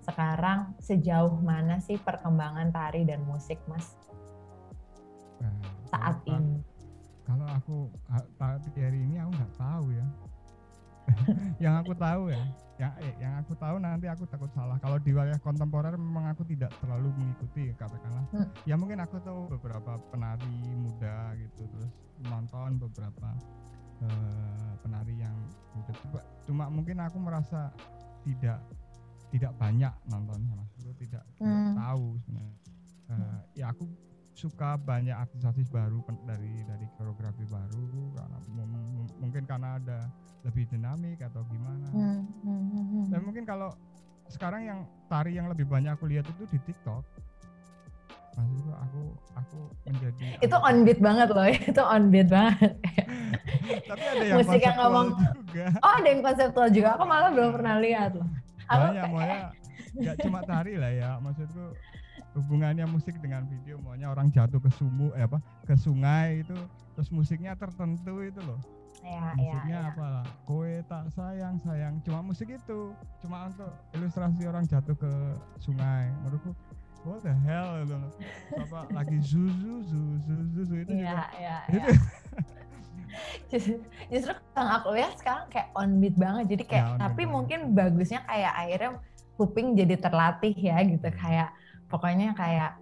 sekarang sejauh mana sih perkembangan tari dan musik Mas? Nah, saat ini aku tapi hari ini aku nggak tahu ya. yang aku tahu ya, yang eh, yang aku tahu nanti aku takut salah. Kalau di wilayah kontemporer memang aku tidak terlalu mengikuti katakanlah. Hmm. Ya mungkin aku tahu beberapa penari muda gitu terus nonton beberapa eh, penari yang muda. Cuma, cuma mungkin aku merasa tidak tidak banyak nontonnya mas. Aku tidak, tidak Hmm. tahu sebenarnya. Eh, ya aku suka banyak artis-artis baru dari dari koreografi baru karena mungkin karena ada lebih dinamik atau gimana. Hmm, hmm, hmm, hmm. dan mungkin kalau sekarang yang tari yang lebih banyak aku lihat itu di TikTok. Maksudku aku aku menjadi itu on beat banget loh itu on beat banget. Tapi ada yang musik yang ngomong- juga. Oh ada yang konseptual juga. Aku malah belum pernah lihat loh. Aku banyak maunya nggak cuma tari lah ya. Maksudku hubungannya musik dengan video maunya orang jatuh ke sumur eh apa ke sungai itu terus musiknya tertentu itu loh ya ya musiknya ya apa lah kowe tak sayang sayang cuma musik itu cuma untuk ilustrasi orang jatuh ke sungai menurutku what the hell itu loh apa lagi zuzu zuzu zuzu itu Iya, juga iya, itu iya. Justru, justru yang aku lihat sekarang kayak on beat banget. Jadi kayak, Ya, beat tapi banget. mungkin bagusnya kayak akhirnya kuping jadi terlatih ya gitu. Hmm. Kayak pokoknya kayak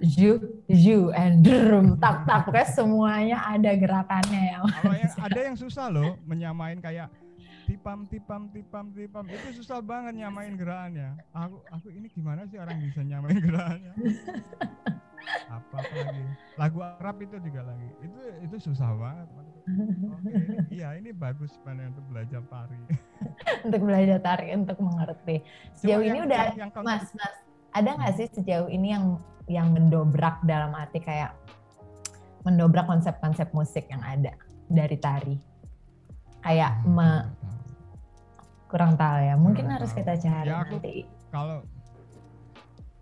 zu zu and drum. Tak tak pokoknya semuanya ada gerakannya ya. Yang ada yang susah loh menyamain kayak tipam tipam tipam tipam. Itu susah banget nyamain gerakannya. Aku aku ini gimana sih orang bisa nyamain gerakannya? Apa apa lagi? Lagu Arab itu juga lagi. Itu itu susah banget Oke, ini- iya ini bagus sebenarnya untuk belajar tari. Untuk belajar tari untuk mengerti. Sejauh Cuma ini yang- udah yang- yang Mas, Mas, ada nggak sih sejauh ini yang yang mendobrak dalam arti kayak mendobrak konsep-konsep musik yang ada dari tari. Kayak Ah, me, kurang tahu ya. Mungkin Kurang harus tahu. kita cari Ya, aku- nanti. kalau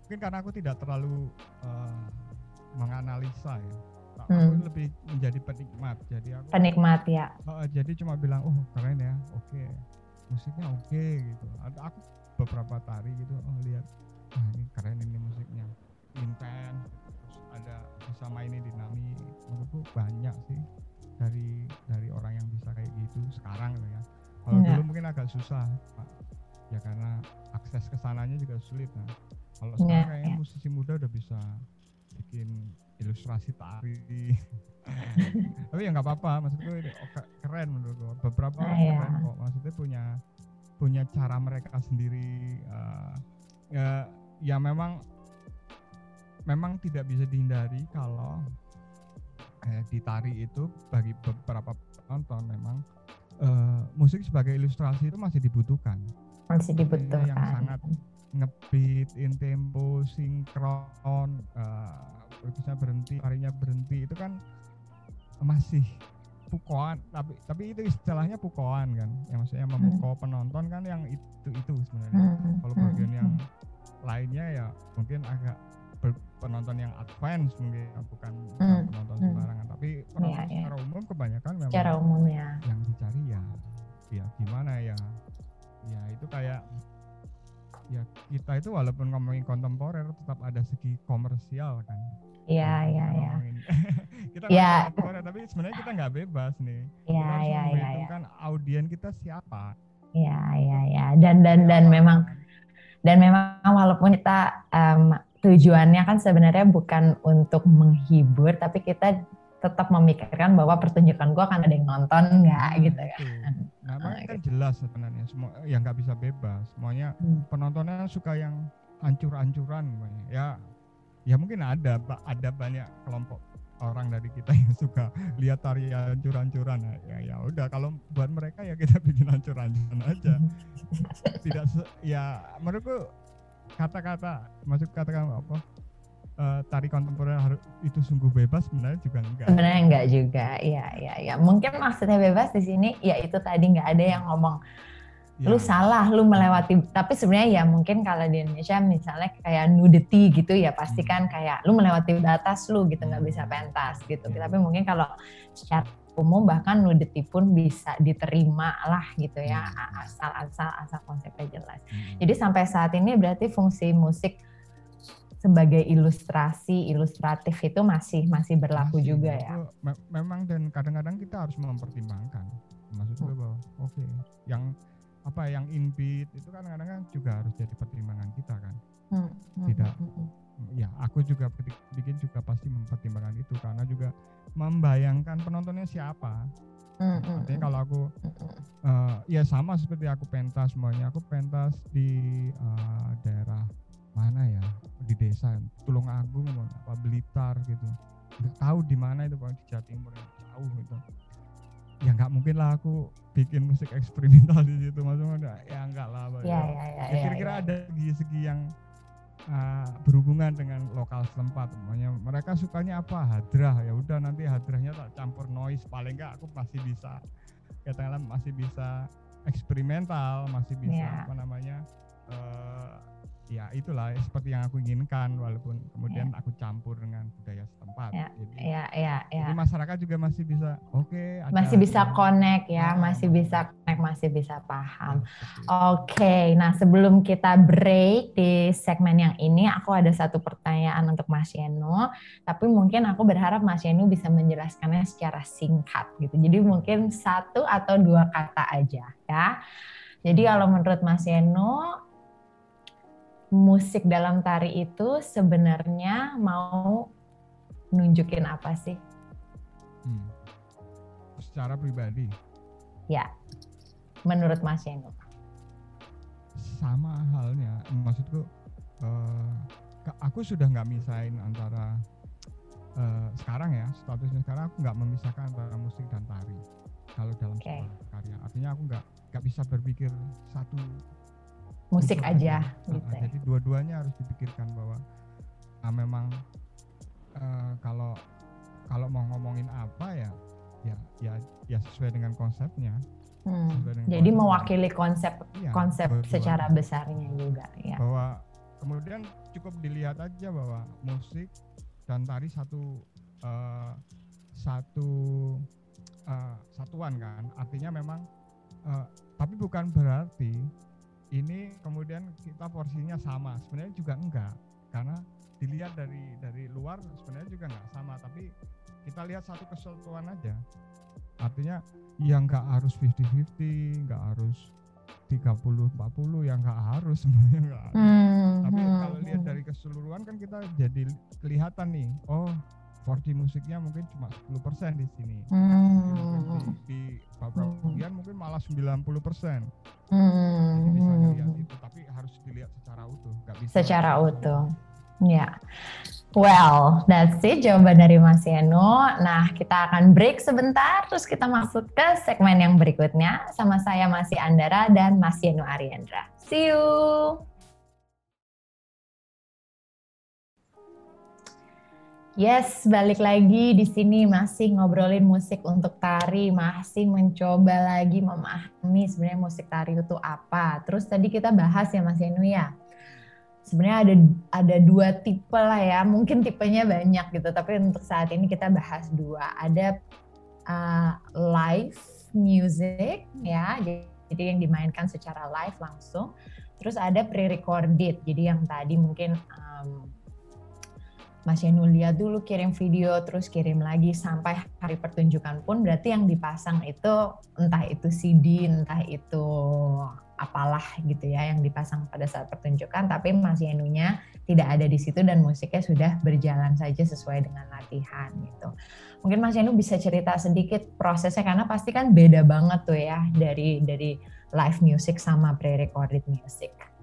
mungkin karena aku tidak terlalu eh, menganalisa ya aku Hmm. lebih menjadi penikmat jadi aku Penikmat ya. eh, jadi cuma bilang oh keren ya oke musiknya oke gitu ada aku beberapa tari gitu oh lihat ini keren ini musiknya. Intens terus ada bisa mainin dinamik menurutku banyak sih dari dari orang yang bisa kayak gitu sekarang loh ya. Kalau Iya. dulu mungkin agak susah Pak. ya karena akses ke sananya juga sulit nah. Kalau Iya, sekarang kayaknya iya. musisi muda udah bisa bikin ilustrasi tari. Tapi ya nggak apa-apa maksudku ini ke- keren menurutku. Beberapa Ah, orang keren kok. Maksudnya punya punya cara mereka sendiri eh, ya, ya memang memang tidak bisa dihindari kalau eh, di tari itu bagi beberapa penonton memang eh, musik sebagai ilustrasi itu masih dibutuhkan Masih Yang dibutuhkan. sangat ngebeat, in tempo, sinkron, uh, bisa berhenti, tarinya berhenti itu kan masih pukoan, tapi tapi itu istilahnya pukoan kan, yang maksudnya memukau penonton kan yang itu itu sebenarnya. Hmm, Kalau hmm, bagian yang hmm. Lainnya ya mungkin agak penonton yang advance mungkin bukan, bukan Hmm, penonton hmm. sembarangan, tapi penonton iya. secara umum kebanyakan memang secara umum ya. yang dicari ya ya gimana ya ya itu kayak ya kita itu walaupun ngomongin kontemporer tetap ada segi komersial kan Iya, iya, kita iya. kita Ya. kontemporer tapi sebenarnya kita nggak bebas nih Iya, iya, iya, iya. memperhitungkan audien kita siapa Iya, iya, iya. Dan dan dan memang kan? Dan memang walaupun kita em, tujuannya kan sebenarnya bukan untuk menghibur, tapi kita tetap memikirkan bahwa pertunjukan gua akan ada yang nonton nggak Nah, gitu itu. kan. nah Ah, kan jelas sebenarnya semua yang nggak bisa bebas semuanya Hmm. penontonnya suka yang hancur-hancuran semuanya. ya ya mungkin ada ada banyak kelompok orang dari kita yang suka lihat tari hancur-hancuran Nah, ya ya udah kalau buat mereka ya kita bikin hancur-hancuran aja. Tidak ya menurutku kata-kata maksud kata-kata apa? Eh, tari kontemporer harus itu sungguh bebas sebenarnya juga enggak. Sebenarnya enggak juga, iya, iya, iya. Mungkin maksudnya bebas di sini, ya itu tadi nggak ada yang ngomong Ya, lu salah, lu melewati. Tapi sebenarnya ya mungkin kalau di Indonesia misalnya kayak nudity gitu ya pasti Hmm. kan kayak lu melewati batas lu gitu nggak bisa pentas gitu. Ya. Tapi mungkin kalau secara umum bahkan nudity pun bisa diterima lah gitu ya Hmm. asal asal asal konsepnya jelas. mm, Jadi sampai saat ini berarti fungsi musik sebagai ilustrasi ilustratif itu masih masih berlaku Masih, juga ya. me- memang dan kadang-kadang kita harus mempertimbangkan maksud gue bahwa oke yang apa yang in beat itu kan kadang-kadang juga harus jadi pertimbangan kita kan Hmm, hmm, Tidak. hmm, hmm. ya aku juga bikin juga pasti mempertimbangkan itu karena juga membayangkan penontonnya siapa Hmm, hmm, artinya hmm, kalau aku hmm, hmm. eh, ya sama seperti aku pentas semuanya aku pentas di eh, daerah mana ya di desa Tulungagung apa Blitar gitu nggak tahu di mana itu Pak, di Jawa Timur jauh gitu ya nggak mungkin lah aku bikin musik eksperimental di situ maksudnya ya enggak lah. Ya, Ya, ya, ya, ya ya, kira-kira ya. ada segi-segi yang uh, berhubungan dengan lokal setempat Makanya mereka sukanya apa hadrah ya udah nanti hadrahnya tak campur noise paling enggak aku masih bisa katakanlah masih bisa eksperimental masih bisa Ya. apa namanya eh, ya itulah seperti yang aku inginkan walaupun kemudian aku campur dengan budaya setempat Ya, jadi, Ya, ya, ya. jadi masyarakat juga masih bisa oke ada Masih bisa yang- connect ya, Ah, masih betul. bisa connect, masih bisa paham. Ya. Oke, nah sebelum kita break di segmen yang ini, aku ada satu pertanyaan untuk Mas Yeno. Tapi mungkin aku berharap Mas Yeno bisa menjelaskannya secara singkat gitu. Jadi mungkin satu atau dua kata aja ya. Jadi kalau menurut Mas Yeno, musik dalam tari itu sebenarnya mau nunjukin apa sih? Hmm. secara pribadi Ya, menurut Mas Yeno. sama halnya maksudku ke- aku sudah nggak misahin antara eh, sekarang ya statusnya sekarang aku nggak memisahkan antara musik dan tari kalau dalam Oke. sebuah karya artinya aku nggak nggak bisa berpikir satu Musik unsur aja gitu. ah, ya. jadi dua-duanya harus dipikirkan bahwa ah, memang eh, kalau kalau mau ngomongin apa ya ya ya ya sesuai dengan konsepnya Hmm. sesuai dengan Jadi konsep. mewakili konsep Iya, konsep betul. secara besarnya juga ya. bahwa kemudian cukup dilihat aja bahwa musik dan tari satu eh, satu eh, satuan kan artinya memang eh, tapi bukan berarti ini kemudian kita porsinya sama sebenarnya juga enggak karena dilihat dari dari luar sebenarnya juga enggak sama tapi kita lihat satu kesatuan aja artinya yang enggak harus 50-50 enggak harus 30-40 yang enggak harus sebenarnya enggak harus. Hmm, Tapi hmm, kalau lihat hmm. dari keseluruhan kan kita jadi kelihatan nih, oh 4D musiknya mungkin cuma 10% di sini. Hmm, Di, di beberapa Hmm. bagian mungkin malah 90%. hmm, Jadi bisa hmm. ngelihat itu, tapi harus dilihat secara utuh, nggak bisa. secara utuh. Ya. Well, that's it jawaban dari Mas Yeno. Nah, kita akan break sebentar, terus kita masuk ke segmen yang berikutnya. Sama saya masih Andara dan Mas Yeno Ariandra. See you! Yes, balik lagi di sini masih ngobrolin musik untuk tari, masih mencoba lagi memahami sebenarnya musik tari itu apa. Terus tadi kita bahas ya Mas Yenu ya, sebenarnya ada ada dua tipe lah ya, mungkin tipenya banyak gitu, tapi untuk saat ini kita bahas dua. Ada uh, live music ya, jadi yang dimainkan secara live langsung. Terus ada pre-recorded, jadi yang tadi mungkin um, Mas Yenu lihat dulu kirim video terus kirim lagi sampai hari pertunjukan pun berarti yang dipasang itu entah itu CD entah itu apalah gitu ya yang dipasang pada saat pertunjukan tapi Mas Yenunya tidak ada di situ dan musiknya sudah berjalan saja sesuai dengan latihan gitu. Mungkin Mas Yenu bisa cerita sedikit prosesnya karena pasti kan beda banget tuh ya dari dari live music sama pre-recorded music.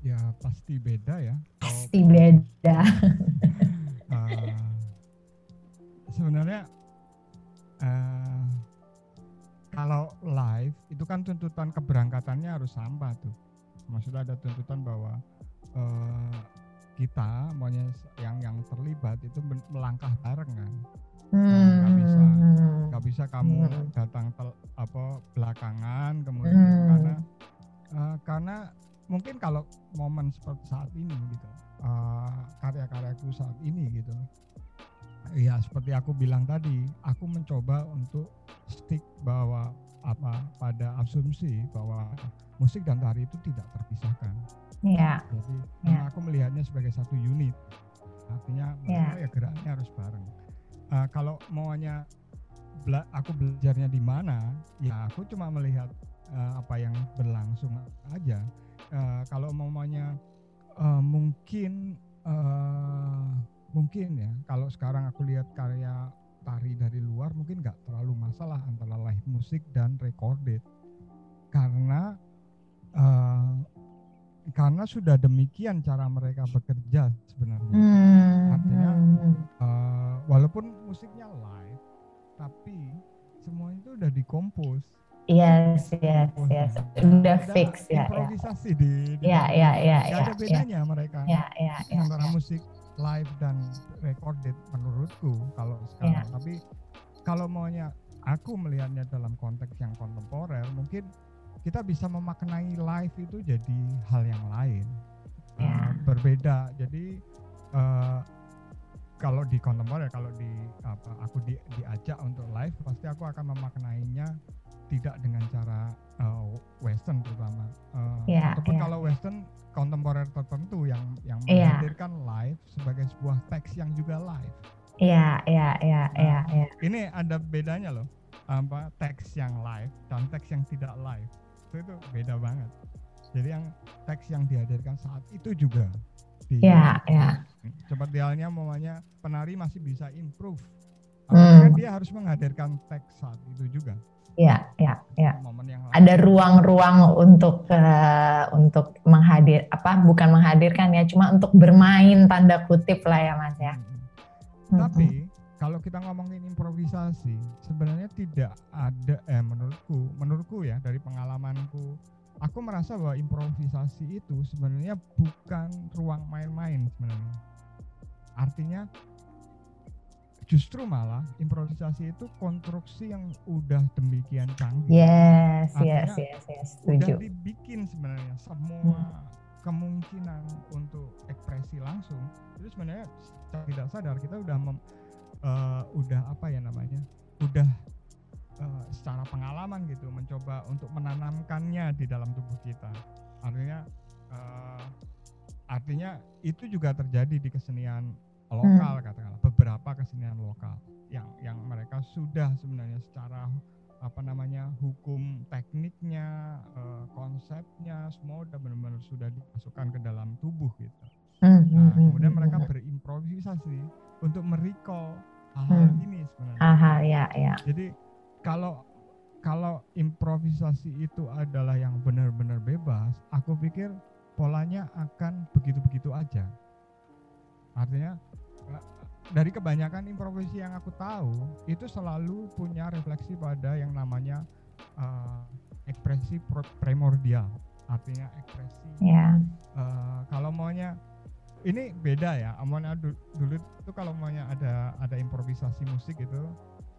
Ya pasti beda ya. Pasti beda. eh, sebenarnya eh, kalau live itu kan tuntutan keberangkatannya harus sama tuh. Maksudnya ada tuntutan bahwa eh, kita maunya yang yang terlibat itu melangkah bareng kan. nggak bisa. Hmm. Nggak bisa kamu Hmm. datang tel- apa belakangan kemudian Hmm. karena eh, karena mungkin kalau momen seperti saat ini gitu eh, karya-karyaku saat ini gitu. Ya seperti aku bilang tadi aku mencoba untuk stick bahwa apa pada asumsi bahwa musik dan tari itu tidak terpisahkan. Ya, jadi Ya. aku melihatnya sebagai satu unit artinya Ya. ya geraknya harus bareng. Eh, kalau maunya bela- aku belajarnya di mana ya aku cuma melihat eh, apa yang berlangsung aja Eh, kalau mau maunya eh, mungkin eh, mungkin ya kalau sekarang aku lihat karya tari dari luar mungkin nggak terlalu masalah antara live musik dan recorded. Karena eh, karena sudah demikian cara mereka bekerja sebenarnya. Hmm, Artinya, Eh, walaupun musiknya live tapi semua itu udah dikompos yes, yes, yes, udah Ada fix ya, ya, improvisasi di, di ya, dalam. ya, ya, ya, ada ya, bedanya mereka ya, ya, ya, antara ya. musik live dan recorded menurutku kalau sekarang Ya. tapi kalau maunya aku melihatnya dalam konteks yang kontemporer mungkin kita bisa memaknai live itu jadi hal yang lain Ya. Eh, berbeda jadi eh, kalau di kontemporer kalau di apa aku di, diajak untuk live pasti aku akan memaknainya tidak dengan cara eh, western terutama. Eh, Ya, ataupun ya. kalau western kontemporer tertentu yang yang Iya. menghadirkan live sebagai sebuah teks yang juga live. Ya, ya, ya, ya, ya, ini ada bedanya loh apa teks yang live dan teks yang tidak live. Itu, itu beda banget. Jadi yang teks yang dihadirkan saat itu juga di ya, ya, seperti halnya mamanya penari masih bisa improve. Hmm. Artinya dia harus menghadirkan teks saat itu juga ya, ya, ya. momen yang Ada ruang-ruang untuk eh, untuk menghadir apa bukan menghadirkan ya, cuma untuk bermain tanda kutip lah ya Mas ya. Mm-mm. tapi kalau kita ngomongin improvisasi sebenarnya tidak ada eh menurutku menurutku ya dari pengalamanku aku merasa bahwa improvisasi itu sebenarnya bukan ruang main-main sebenarnya artinya justru malah improvisasi itu konstruksi yang udah demikian canggih. Yes, Artinya yes, yes, yes, Udah setuju. dibikin sebenarnya semua Hmm. kemungkinan untuk ekspresi langsung itu sebenarnya secara tidak sadar kita udah mem- eh, udah apa ya namanya udah eh, secara pengalaman gitu mencoba untuk menanamkannya di dalam tubuh kita artinya eh, artinya itu juga terjadi di kesenian lokal katakanlah beberapa kesenian lokal yang yang mereka sudah sebenarnya secara apa namanya hukum tekniknya eh, konsepnya semua udah benar-benar sudah dimasukkan ke dalam tubuh gitu Hmm, nah hmm, hmm, kemudian hmm, mereka hmm. berimprovisasi untuk merecall hal-hal Hmm. ini sebenarnya Aha, ya, ya. jadi kalau kalau improvisasi itu adalah yang benar-benar bebas, aku pikir polanya akan begitu-begitu aja. Artinya eh, dari kebanyakan improvisasi yang aku tahu itu selalu punya refleksi pada yang namanya eh, ekspresi primordial. Artinya ekspresi Ya. eh, kalau maunya ini beda ya amannya du- dulu itu kalau maunya ada ada improvisasi musik itu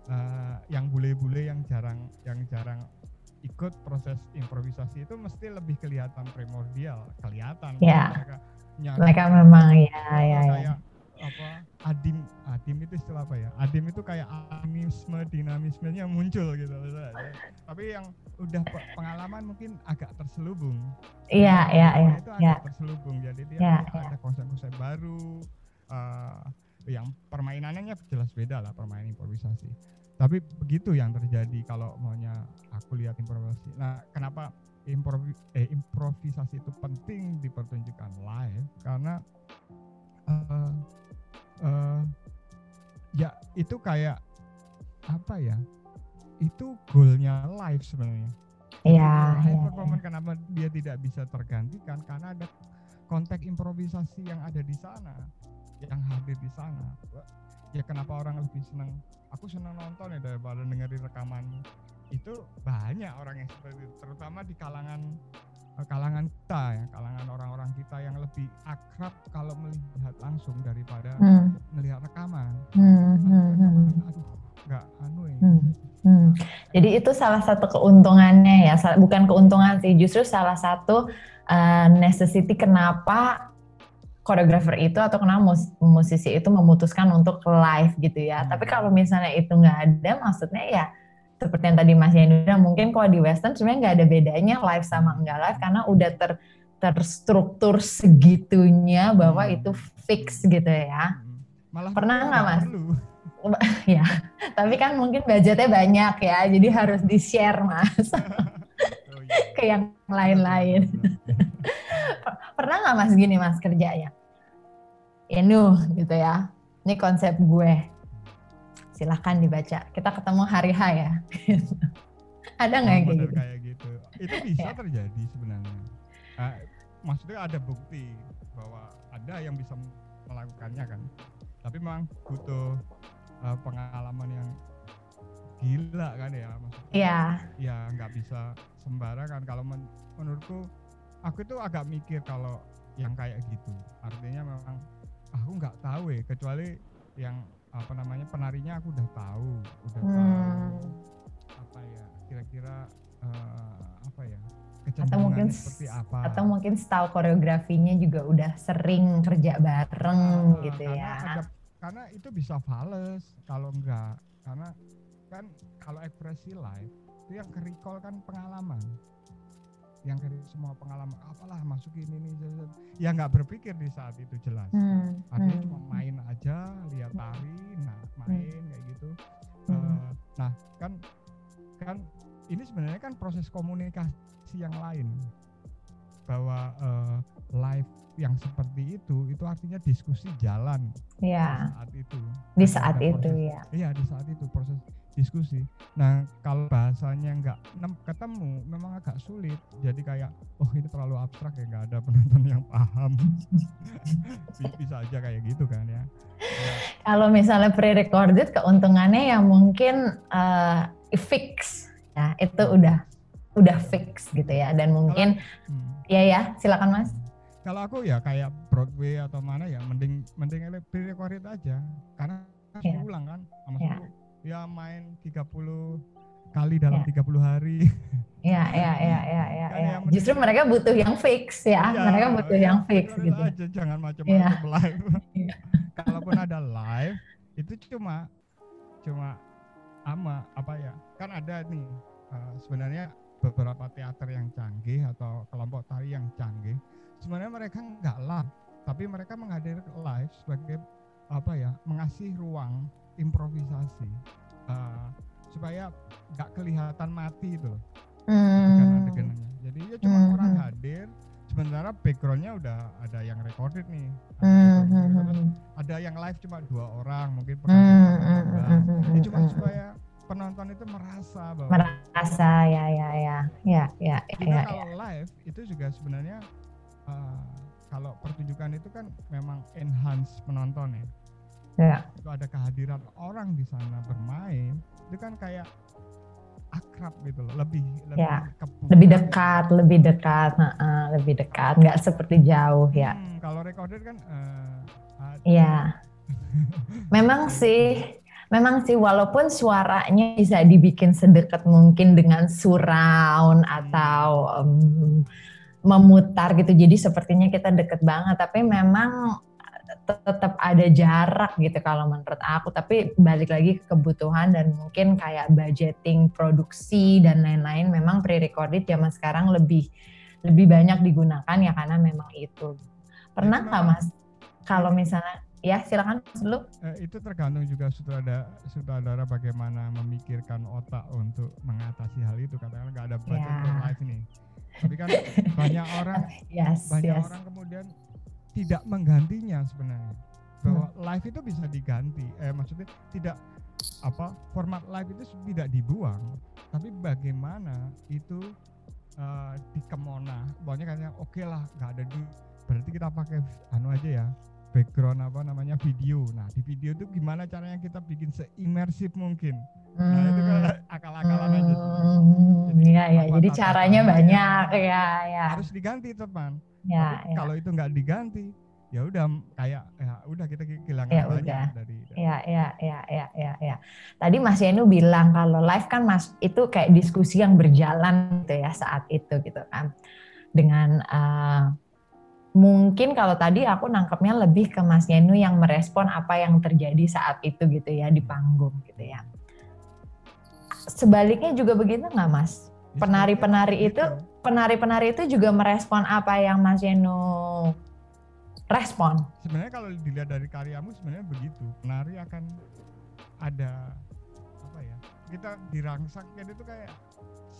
eh, yang bule-bule yang jarang yang jarang ikut proses improvisasi itu mesti lebih kelihatan primordial kelihatan Ya. mereka nyari Mereka memang ya, ya, ya. apa adim adim itu istilah apa ya adim itu kayak animisme dinamismenya muncul gitu misalnya. tapi yang udah pe- pengalaman mungkin agak terselubung Iya, iya, iya, itu iya. agak terselubung jadi dia Ya, punya ada konsep-konsep baru eh, yang permainannya jelas beda lah permainan improvisasi tapi begitu yang terjadi kalau maunya aku lihat improvisasi. Nah kenapa improvi- eh, improvisasi itu penting dipertunjukkan live? Karena eh, eh, ya itu kayak apa ya itu goalnya live sebenarnya. Iya, live iya, performance kenapa dia tidak bisa tergantikan? Karena ada konteks improvisasi yang ada di sana yang hadir di sana. Ya kenapa orang lebih senang aku senang nonton ya daripada dengerin rekaman itu banyak orang yang seperti itu terutama di kalangan eh, kalangan kita ya kalangan orang-orang kita yang lebih akrab kalau melihat langsung daripada Hmm, melihat rekaman hmm, hmm, hmm. aduh nggak anu ya Hmm, hmm. Jadi itu salah satu keuntungannya ya, bukan keuntungan sih, justru salah satu uh, necessity kenapa koreografer itu atau kenapa mus- musisi itu memutuskan untuk live gitu ya. Hmm. Tapi kalau misalnya itu nggak ada, maksudnya ya seperti yang tadi Mas Yani bilang, mungkin kalau di Western sebenarnya nggak ada bedanya live sama enggak live karena udah ter terstruktur segitunya bahwa Hmm. itu fix gitu ya. Mm-mm. malah Pernah nggak, Mas? perlu ya, tapi kan mungkin budgetnya banyak ya, jadi harus di-share mas Oh, iya. ke yang lain-lain. Pernah nggak mas gini mas kerjanya? Ini gitu ya, ini konsep gue. Silahkan dibaca. Kita ketemu hari H ya. Ada nggak yang kayak gitu? kayak gitu itu bisa Ya. terjadi sebenarnya Ah, maksudnya ada bukti bahwa ada yang bisa melakukannya kan tapi memang butuh ah, pengalaman yang gila kan ya maksudnya Iya, ya nggak bisa sembarangan kalau men- menurutku aku itu agak mikir kalau yang kayak gitu artinya memang aku nggak tahu ya kecuali yang apa namanya penarinya aku udah tahu udah tahu Hmm. apa ya kira-kira eh, apa ya atau mungkin seperti apa atau mungkin style koreografinya juga udah sering kerja bareng Ah, gitu karena ya. ada- karena itu bisa fals kalau enggak karena kan kalau ekspresi live itu yang recall kan pengalaman yang ke semua pengalaman apalah masukin ini ini, ya nggak berpikir di saat itu jelas. Hmm, artinya hmm. cuma main aja lihat tari nah main kayak gitu. Hmm. Eh, nah kan kan ini sebenarnya kan proses komunikasi yang lain. Bahwa eh, live yang seperti itu itu artinya diskusi jalan Ya, saat itu. Di saat itu proses- ya. iya di saat itu proses diskusi. Nah kalau bahasanya nggak ketemu memang agak sulit. Jadi kayak oh ini terlalu abstrak ya nggak ada penonton yang paham. Bi- bisa aja kayak gitu kan ya. Ya, Kalau misalnya pre-recorded keuntungannya ya mungkin eh, fix. Ya itu udah udah fix gitu ya. Dan mungkin hmm. ya ya silakan mas. kalau aku ya kayak Broadway atau mana ya mending mending pre recorded aja. Karena Iya. ulang kan sama Iya. Ya main 30 kali dalam Iya. 30 hari Iya, iya, iya, iya, iya. Kan iya. yang mending- Justru mereka butuh yang fix ya. Iya, mereka butuh iya, yang fix gitu. aja jangan macam-macam live Iya. kalaupun ada live itu cuma cuma ama apa ya kan ada nih uh, sebenarnya beberapa teater yang canggih atau kelompok tari yang canggih sebenarnya mereka nggak live tapi mereka menghadirkan live sebagai apa ya mengasih ruang improvisasi uh, supaya nggak kelihatan mati itu loh Hmm. Jadi ya cuma Hmm, orang hmm. hadir, sementara backgroundnya udah ada yang recorded nih. Ada, Hmm, hmm, hmm. ada yang live cuma dua orang, mungkin penonton hmm, Ya cuma supaya penonton itu merasa bahwa merasa ya ya ya ya ya ya, kalau live itu juga sebenarnya uh, kalau pertunjukan itu kan memang enhance penonton ya. Ya. Itu ada kehadiran orang di sana bermain, itu kan kayak akrab gitu loh, lebih lebih Ya, lebih dekat lebih dekat heeh, lebih dekat nggak seperti jauh ya Hmm, kalau recorded kan Iya. Memang sih, memang sih walaupun suaranya bisa dibikin sedekat mungkin dengan surround atau em, memutar gitu. Jadi sepertinya kita deket banget, tapi memang tetap ada jarak gitu kalau menurut aku. Tapi balik lagi ke kebutuhan dan mungkin kayak budgeting produksi dan lain-lain. Memang pre-recorded zaman sekarang lebih lebih banyak digunakan ya karena memang itu. Pernah nggak mas? Kalau misalnya ya silakan Mas dulu. Eh, itu tergantung juga sutradara sutradara bagaimana memikirkan otak untuk mengatasi hal itu katakanlah nggak ada budget untuk live nih tapi kan banyak orang Yes, banyak yes. orang kemudian tidak menggantinya sebenarnya. Bahwa Hmm. live itu bisa diganti. Eh maksudnya tidak apa format live itu tidak dibuang. Tapi bagaimana itu eh, dikemona. Pokoknya katanya oke lah nggak ada di berarti kita pakai anu aja ya background apa namanya video. Nah di video itu gimana caranya kita bikin seimersif mungkin? Nah itu Iya ya, jadi caranya banyak ya ya harus diganti teman ya Tapi ya. kalau itu nggak diganti ya udah kayak ya udah kita kehilangan Ya banyak udah. dari Ya, ya, ya, ya, ya, ya. Tadi Mas Yenu bilang kalau live kan Mas itu kayak diskusi yang berjalan gitu ya saat itu gitu kan. Dengan eh, mungkin kalau tadi aku nangkepnya lebih ke Mas Yenu yang merespon apa yang terjadi saat itu gitu ya di panggung gitu ya. Sebaliknya juga begitu nggak Mas? Ya, Penari-penari sebenarnya itu gitu. penari-penari itu juga merespon apa yang Mas Yenu respon. sebenarnya kalau dilihat dari karyamu sebenarnya begitu penari akan ada apa ya kita dirangsakkan itu kayak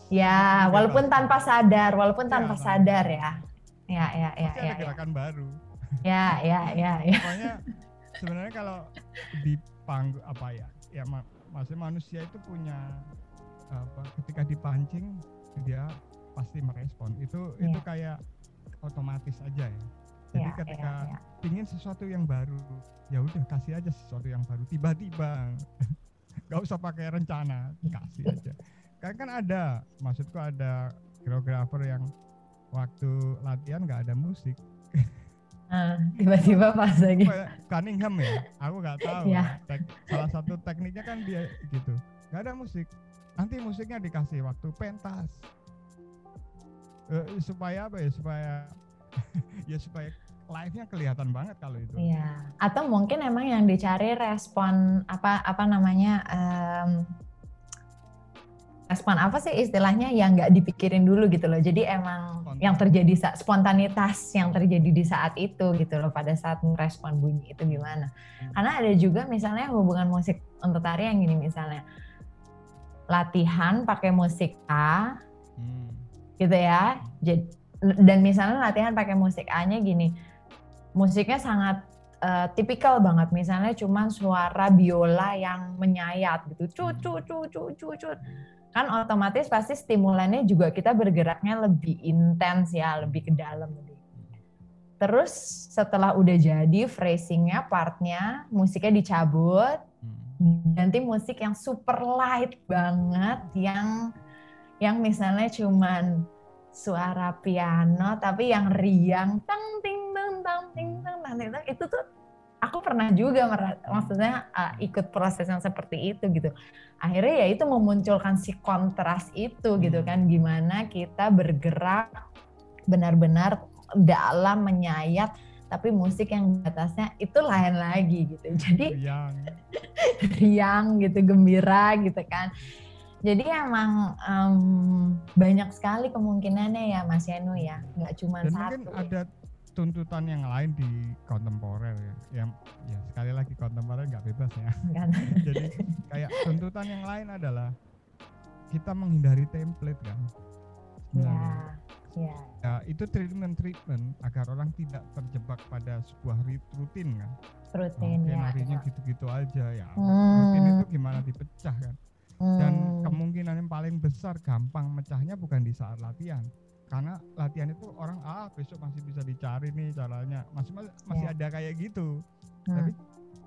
Ya, bebas. walaupun tanpa sadar, walaupun Iya, tanpa sadar ya. Ya, ya, ya, pasti ya, ada ya, baru ya, ya, ya, ya. pokoknya sebenarnya kalau di panggung apa ya ya ma maksudnya manusia itu punya apa ketika dipancing dia pasti merespon. Itu itu Iya. kayak otomatis aja ya. Jadi Ya, ketika ya, ya. pingin sesuatu yang baru ya udah kasih aja sesuatu yang baru. Tiba-tiba nggak usah pakai rencana kasih aja. Kan kan ada maksudku ada koreografer yang waktu latihan nggak ada musik. Nah, tiba-tiba pas lagi. Cunningham ya? Aku nggak tahu. Iya. Tek- salah satu tekniknya kan dia gitu. Nggak ada musik nanti musiknya dikasih waktu pentas Eh, supaya apa ya supaya ya supaya live-nya kelihatan banget kalau itu Iya. Atau mungkin emang yang dicari respon apa apa namanya em, respon apa sih istilahnya yang nggak dipikirin dulu gitu loh. Jadi emang Spontan. yang terjadi saat spontanitas yang terjadi di saat itu gitu loh pada saat merespon bunyi itu gimana. Karena ada juga misalnya hubungan musik untuk tari yang gini misalnya latihan pakai musik A Hmm. gitu ya. Dan misalnya latihan pakai musik A-nya gini. Musiknya sangat eh, tipikal banget misalnya cuman suara biola yang menyayat gitu. Cut cut cut cut cut cut. Kan otomatis pasti stimulannya juga kita bergeraknya lebih intens ya, lebih ke dalam lebih. Terus setelah udah jadi phrasingnya, partnya, musiknya dicabut, Hmm. Ganti musik yang super light banget yang yang misalnya cuman suara piano tapi yang riang tang ting tang tang ting tang tang ting tang itu tuh aku pernah juga maksudnya uh, ikut proses yang seperti itu gitu akhirnya ya itu memunculkan si kontras itu gitu hmm. kan gimana kita bergerak benar-benar dalam menyayat tapi musik yang di atasnya itu lain lagi gitu. Jadi riang. riang gitu gembira gitu kan. Jadi emang um, banyak sekali kemungkinannya ya Mas Yanu ya. Nggak cuma satu mungkin ada tuntutan yang lain di kontemporer ya. Yang ya sekali lagi kontemporer nggak bebas ya. Jadi kayak tuntutan yang lain adalah kita menghindari template kan. Ya Ya. ya itu treatment treatment agar orang tidak terjebak pada sebuah rutin kan. Rutin ya. Narinya gitu-gitu aja ya. Hmm. Rutin itu gimana dipecah kan. Hmm. Dan kemungkinan yang paling besar gampang mecahnya bukan di saat latihan. Karena latihan itu orang ah besok masih bisa dicari nih caranya. Masih masih ya. ada kayak gitu. Hmm. Tapi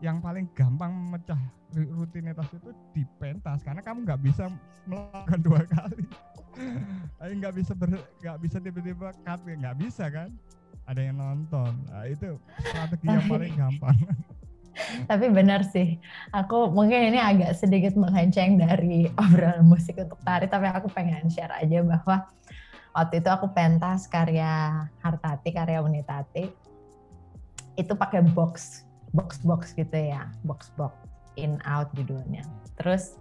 yang paling gampang memecah rutinitas itu di pentas karena kamu nggak bisa melakukan dua kali. Ayo nggak bisa ber nggak bisa tiba-tiba cut ya nggak bisa kan? Ada yang nonton. Nah, itu strategi yang paling gampang. Tapi benar sih, aku mungkin ini agak sedikit melenceng dari obrolan musik untuk tari, tapi aku pengen share aja bahwa waktu itu aku pentas karya Hartati, karya Unitati, itu pakai box, box box gitu ya, box box in out judulnya. Terus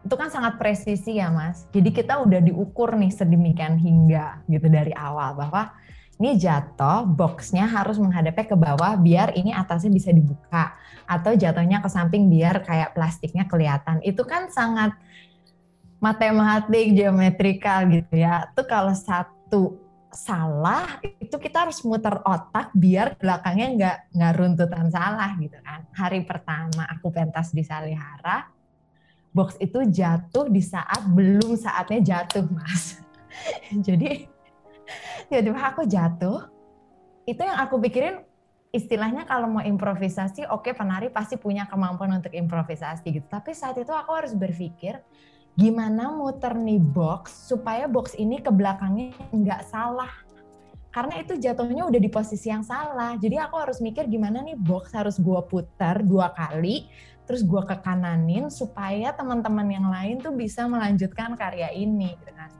itu kan sangat presisi ya mas. Jadi kita udah diukur nih sedemikian hingga gitu dari awal bahwa ini jatuh, boxnya harus menghadapnya ke bawah biar ini atasnya bisa dibuka atau jatuhnya ke samping biar kayak plastiknya kelihatan. Itu kan sangat matematik, geometrikal gitu ya. Itu kalau satu salah itu kita harus muter otak biar belakangnya nggak nggak runtutan salah gitu kan. Hari pertama aku pentas di Salihara, box itu jatuh di saat belum saatnya jatuh, Mas. Jadi tiba-tiba aku jatuh, itu yang aku pikirin istilahnya kalau mau improvisasi, oke okay, penari pasti punya kemampuan untuk improvisasi gitu. Tapi saat itu aku harus berpikir gimana muter nih box supaya box ini ke belakangnya nggak salah. Karena itu jatuhnya udah di posisi yang salah. Jadi aku harus mikir gimana nih box harus gue putar dua kali terus gue ke kananin supaya teman-teman yang lain tuh bisa melanjutkan karya ini gitu kan.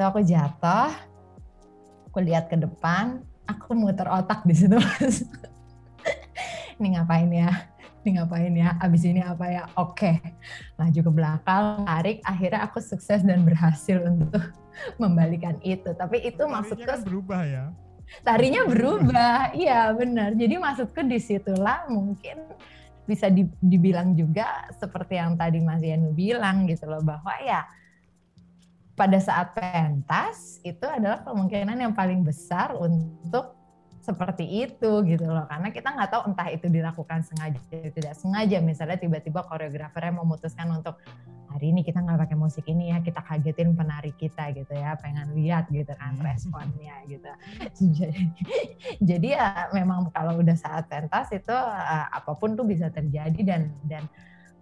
Aku jatuh, aku lihat ke depan, aku muter otak di situ ini ngapain ya? Ini ngapain ya? Abis ini apa ya? Oke, maju ke belakang, tarik. Akhirnya aku sukses dan berhasil untuk membalikan itu. Tapi itu Tarinya maksudku kan berubah ya? Tarinya berubah, iya benar. Jadi maksudku di situlah mungkin bisa dibilang juga seperti yang tadi Mas Yanu bilang gitu loh bahwa ya pada saat pentas itu adalah kemungkinan yang paling besar untuk seperti itu gitu loh karena kita nggak tahu entah itu dilakukan sengaja atau tidak sengaja misalnya tiba-tiba koreografernya memutuskan untuk hari ini kita nggak pakai musik ini ya kita kagetin penari kita gitu ya pengen lihat gitu kan hmm. responnya gitu jadi, jadi ya memang kalau udah saat pentas itu uh, apa pun tuh bisa terjadi dan dan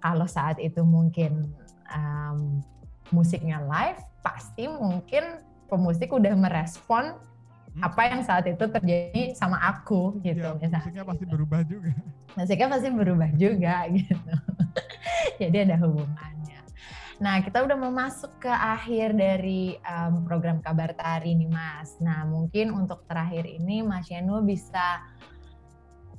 kalau saat itu mungkin um, musiknya live pasti mungkin pemusik udah merespon. Apa yang saat itu terjadi sama aku gitu ya, misalnya. Musiknya pasti berubah juga. Musiknya pasti berubah juga gitu. Jadi ada hubungannya. Nah, kita udah mau masuk ke akhir dari um, program Kabar Tari nih, Mas. Nah, mungkin untuk terakhir ini Mas Yanu bisa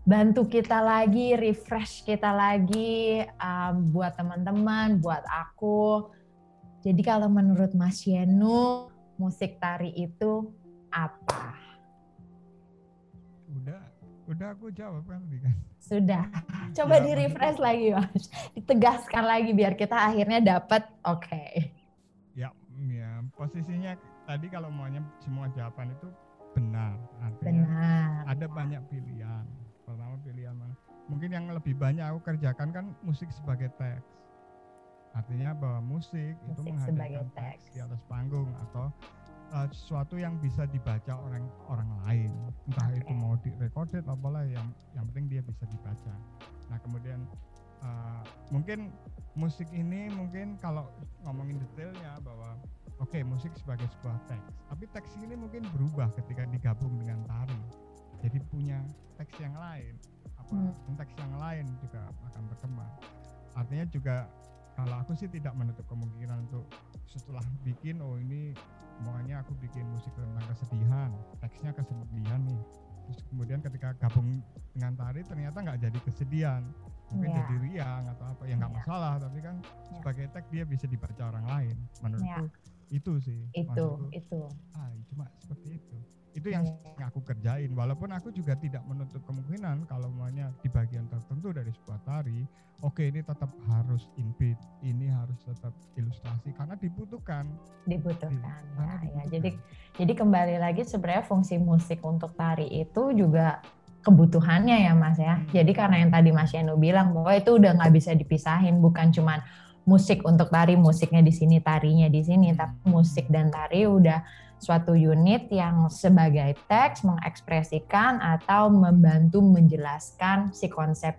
bantu kita lagi, refresh kita lagi um, buat teman-teman, buat aku. Jadi kalau menurut Mas Yenu, musik tari itu apa? Udah, udah aku jawab kan tadi kan. Sudah. Coba ya, di refresh lagi mas, ditegaskan lagi biar kita akhirnya dapat oke. Okay. Ya, ya posisinya tadi kalau maunya semua jawaban itu benar. Artinya benar. Ada banyak pilihan. Pertama pilihan mana? Mungkin yang lebih banyak aku kerjakan kan musik sebagai teks. Artinya bahwa musik, musik itu menghadirkan teks di atas panggung atau uh, sesuatu yang bisa dibaca orang orang lain. Entah itu mau di recorded apalah yang yang penting dia bisa dibaca. Nah kemudian uh, mungkin musik ini mungkin kalau ngomongin detailnya bahwa oke okay, musik sebagai sebuah teks. Tapi teks ini mungkin berubah ketika digabung dengan tari. Jadi punya teks yang lain. Apa konteks yang lain juga akan berkembang. Artinya juga kalau aku sih tidak menutup kemungkinan untuk setelah bikin oh ini semuanya aku bikin musik tentang kesedihan teksnya kesedihan nih terus kemudian ketika gabung dengan tari ternyata nggak jadi kesedihan mungkin yeah. jadi riang atau apa ya nggak yeah. masalah tapi kan yeah. sebagai teks dia bisa dibaca orang lain menurutku yeah. itu sih itu itu ah cuma seperti itu itu yang aku kerjain. Walaupun aku juga tidak menutup kemungkinan kalau maunya di bagian tertentu dari sebuah tari oke okay, ini tetap harus input ini harus tetap ilustrasi karena dibutuhkan. Dibutuhkan di, ya, ya. jadi jadi kembali lagi sebenarnya fungsi musik untuk tari itu juga kebutuhannya ya mas ya. Hmm. jadi karena yang tadi mas Yanu bilang bahwa itu udah nggak bisa dipisahin bukan cuman musik untuk tari musiknya di sini tarinya di sini tapi hmm. musik dan tari udah suatu unit yang sebagai teks mengekspresikan atau membantu menjelaskan si konsep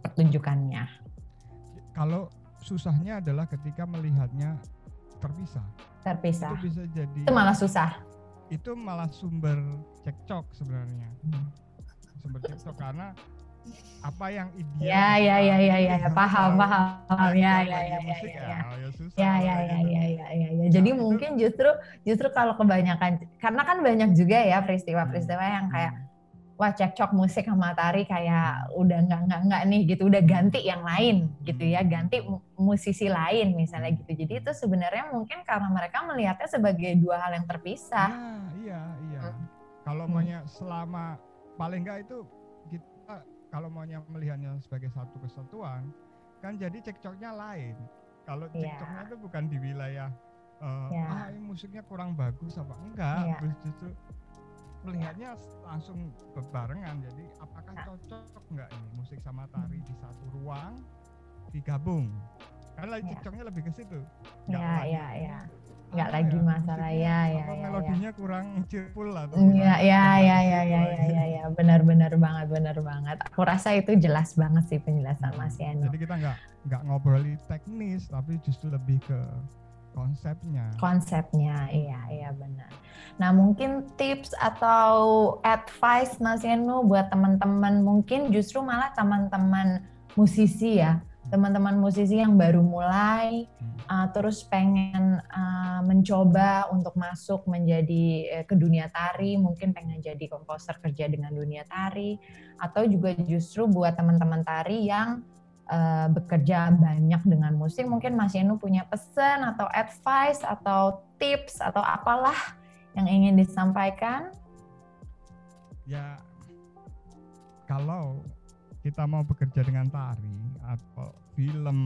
pertunjukannya. Kalau susahnya adalah ketika melihatnya terpisah. Terpisah. Itu bisa jadi. Itu malah susah. Itu malah sumber cekcok sebenarnya. Hmm. Sumber cekcok karena apa yang ideal ya ya ya ya ya, ya. paham paham ya ya ya ya ya ya ya. ya ya ya ya jadi mungkin justru justru kalau kebanyakan karena kan banyak juga ya peristiwa-peristiwa yang kayak wah cekcok musik sama tari kayak udah nggak nggak nggak nih gitu. Udah ganti yang lain gitu ya ganti musisi lain misalnya gitu. Jadi itu sebenarnya mungkin karena mereka melihatnya sebagai dua hal yang terpisah. Iya iya. Iya kalau maunya selama paling nggak itu kalau maunya melihatnya sebagai satu kesatuan kan jadi cekcoknya lain kalau yeah. cekcoknya itu bukan di wilayah uh, yeah. ah ini musiknya kurang bagus apa enggak yeah. justru melihatnya langsung berbarengan jadi apakah iya. cocok enggak ini musik sama tari di satu ruang digabung karena yeah. cekcoknya lebih ke situ Iya, iya, iya nggak lagi ya, masalah ya? Ya, ya ya melodinya ya. kurang cheerful lah iya, ya, ya, ya ya ya ya ya ya ya ya. Benar benar banget benar banget. Aku rasa itu jelas banget sih penjelasan Mas hmm, Yano jadi kita nggak nggak ngobrol teknis tapi justru lebih ke konsepnya. Konsepnya iya iya benar. Nah mungkin tips atau advice Mas Yano buat teman-teman mungkin justru malah teman-teman musisi ya teman-teman musisi yang baru mulai uh, terus pengen uh, mencoba untuk masuk menjadi uh, ke dunia tari mungkin pengen jadi komposer kerja dengan dunia tari atau juga justru buat teman-teman tari yang uh, bekerja banyak dengan musik. Mungkin Mas Yenu punya pesan atau advice atau tips atau apalah yang ingin disampaikan? Ya kalau kita mau bekerja dengan tari atau film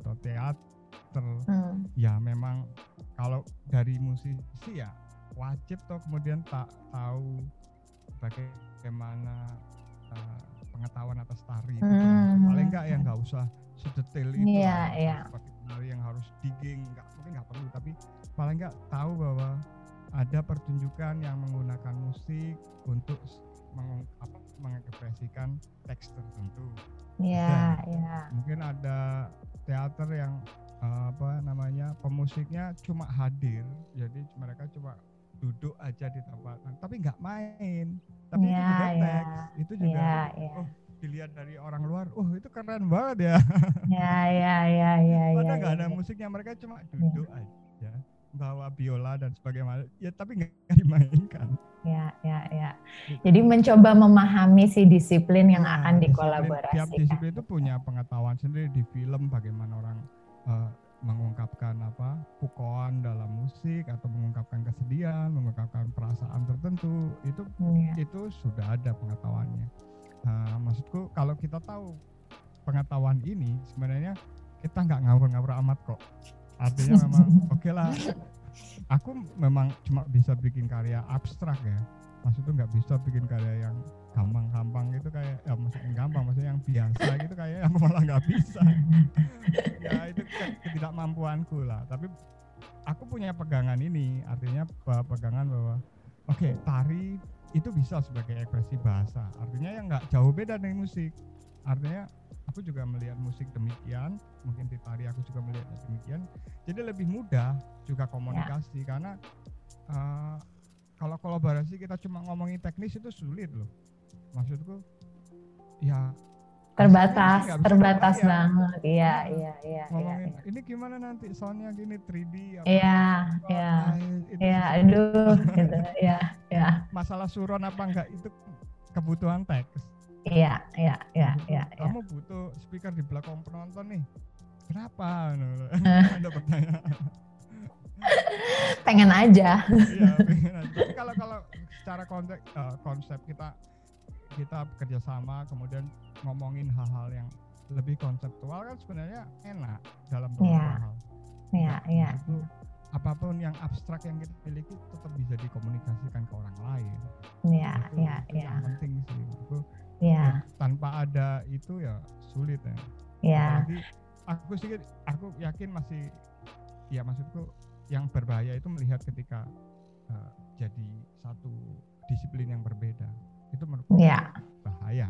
atau teater hmm. ya memang kalau dari musisi ya wajib toh kemudian tak tahu bagaimana uh, pengetahuan atas tari hmm. paling enggak ya nggak usah sedetail itu yeah, yeah. seperti tari yang harus digging nggak mungkin nggak perlu tapi paling enggak tahu bahwa ada pertunjukan yang menggunakan musik untuk meng, apa, mengekspresikan teks tertentu. Iya, iya. Mungkin ada teater yang uh, apa namanya pemusiknya cuma hadir, jadi mereka cuma duduk aja di tempat, tapi nggak main. Tapi ya, itu juga ya. teks, itu juga ya, ya. oh dilihat dari orang luar, oh itu keren banget ya. Ya, ya, ya, ya. Padahal nggak ya, ada ya. musiknya, mereka cuma duduk ya. aja bawa biola dan sebagainya. Ya tapi nggak dimainkan. Ya ya ya. Jadi mencoba memahami si disiplin yang nah, akan dikolaborasikan. Tiap disiplin itu punya pengetahuan sendiri di film bagaimana orang uh, mengungkapkan apa pukauan dalam musik atau mengungkapkan kesedihan mengungkapkan perasaan tertentu. Itu ya. itu sudah ada pengetahuannya. Nah, maksudku kalau kita tahu pengetahuan ini sebenarnya kita nggak ngawur-ngawur amat kok artinya memang oke okay lah. Aku memang cuma bisa bikin karya abstrak ya. Maksudnya nggak bisa bikin karya yang gampang-gampang gitu kayak ya maksudnya gampang maksudnya yang biasa gitu kayak aku malah nggak bisa. Ya itu ketidakmampuanku lah. Tapi aku punya pegangan ini artinya pegangan bahwa oke okay, tari itu bisa sebagai ekspresi bahasa. Artinya yang nggak jauh beda dari musik. Artinya aku juga melihat musik demikian mungkin di tari aku juga melihatnya demikian jadi lebih mudah juga komunikasi ya. karena uh, kalau kolaborasi kita cuma ngomongin teknis itu sulit loh maksudku ya terbatas terbatas kebayang. banget iya Iya. iya iya iya iya. ini gimana nanti soundnya gini 3D apa Iya, iya. ah, itu Iya, susah. aduh, gitu. Iya, iya, masalah suron apa enggak itu kebutuhan teks iya, iya, iya, iya, iya. kamu butuh speaker di belakang penonton nih kenapa Nah, ada pertanyaan Pengen aja. iya pengen aja. tapi kalau kalau secara konsep eh, konsep kita kita bekerja sama kemudian ngomongin hal-hal yang lebih konseptual kan sebenarnya enak dalam beberapa Iya. hal Iya, iya, itu apa pun yang abstrak yang kita miliki tetap bisa dikomunikasikan ke orang lain iya, itu, iya, itu iya, penting sih menurutku. Iya, tanpa ada itu ya sulit ya. Iya, Apalagi aku sih aku yakin masih ya maksudku yang berbahaya itu melihat ketika uh, jadi satu disiplin yang berbeda. Itu menurutku iya. bahaya.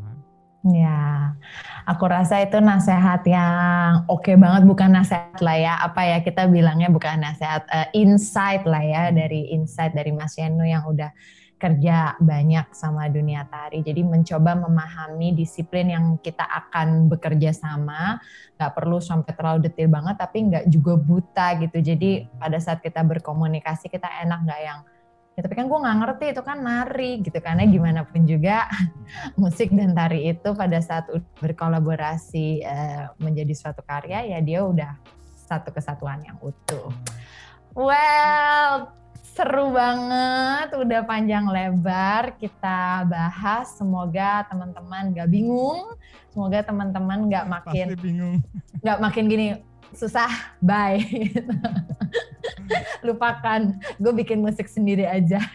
Ya, aku rasa itu nasihat yang oke banget, bukan nasihat lah ya, apa ya kita bilangnya bukan nasihat, eh, insight lah ya dari insight dari Mas Yenu yang udah kerja banyak sama dunia tari. Jadi mencoba memahami disiplin yang kita akan bekerja sama, nggak perlu sampai terlalu detail banget, tapi nggak juga buta gitu. Jadi pada saat kita berkomunikasi kita enak nggak yang ya tapi kan gue nggak ngerti itu kan nari gitu karena gimana pun juga musik dan tari itu pada saat berkolaborasi eh, menjadi suatu karya ya dia udah satu kesatuan yang utuh. Well, seru banget, udah panjang lebar kita bahas. Semoga teman-teman gak bingung, semoga teman-teman gak makin pasti bingung. nggak makin gini susah bye. Lupakan gue bikin musik sendiri aja.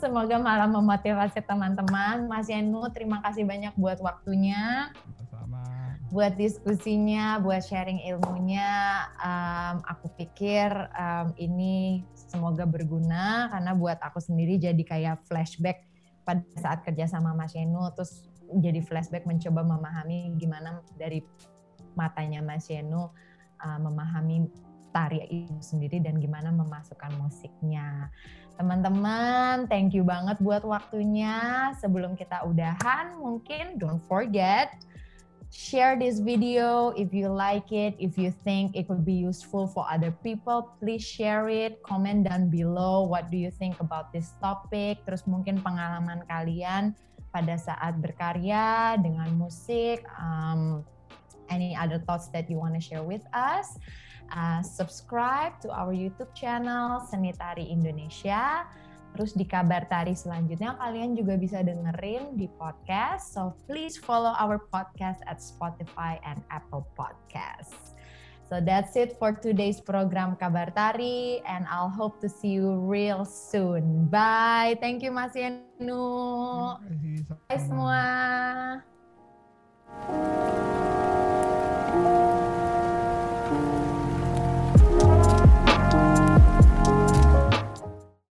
Semoga malah memotivasi teman-teman. Mas Yenu terima kasih banyak buat waktunya buat diskusinya buat sharing ilmunya Em, aku pikir em, ini semoga berguna karena buat aku sendiri jadi kayak flashback pada saat kerja sama Mas Yenu terus jadi flashback mencoba memahami gimana dari matanya Mas Yenu uh, memahami tari itu sendiri dan gimana memasukkan musiknya. Teman-teman, thank you banget buat waktunya. Sebelum kita udahan, mungkin don't forget share this video if you like it, if you think it could be useful for other people, please share it. Comment down below what do you think about this topic. Terus mungkin pengalaman kalian pada saat berkarya dengan musik. Um, any other thoughts that you want to share with us. Uh, subscribe to our YouTube channel Seni Tari Indonesia. Terus di kabar tari selanjutnya kalian juga bisa dengerin di podcast. So please follow our podcast at Spotify and Apple Podcasts. So that's it for today's program Kabar Tari and I'll hope to see you real soon. Bye. Thank you Mas Yenu. Bye semua.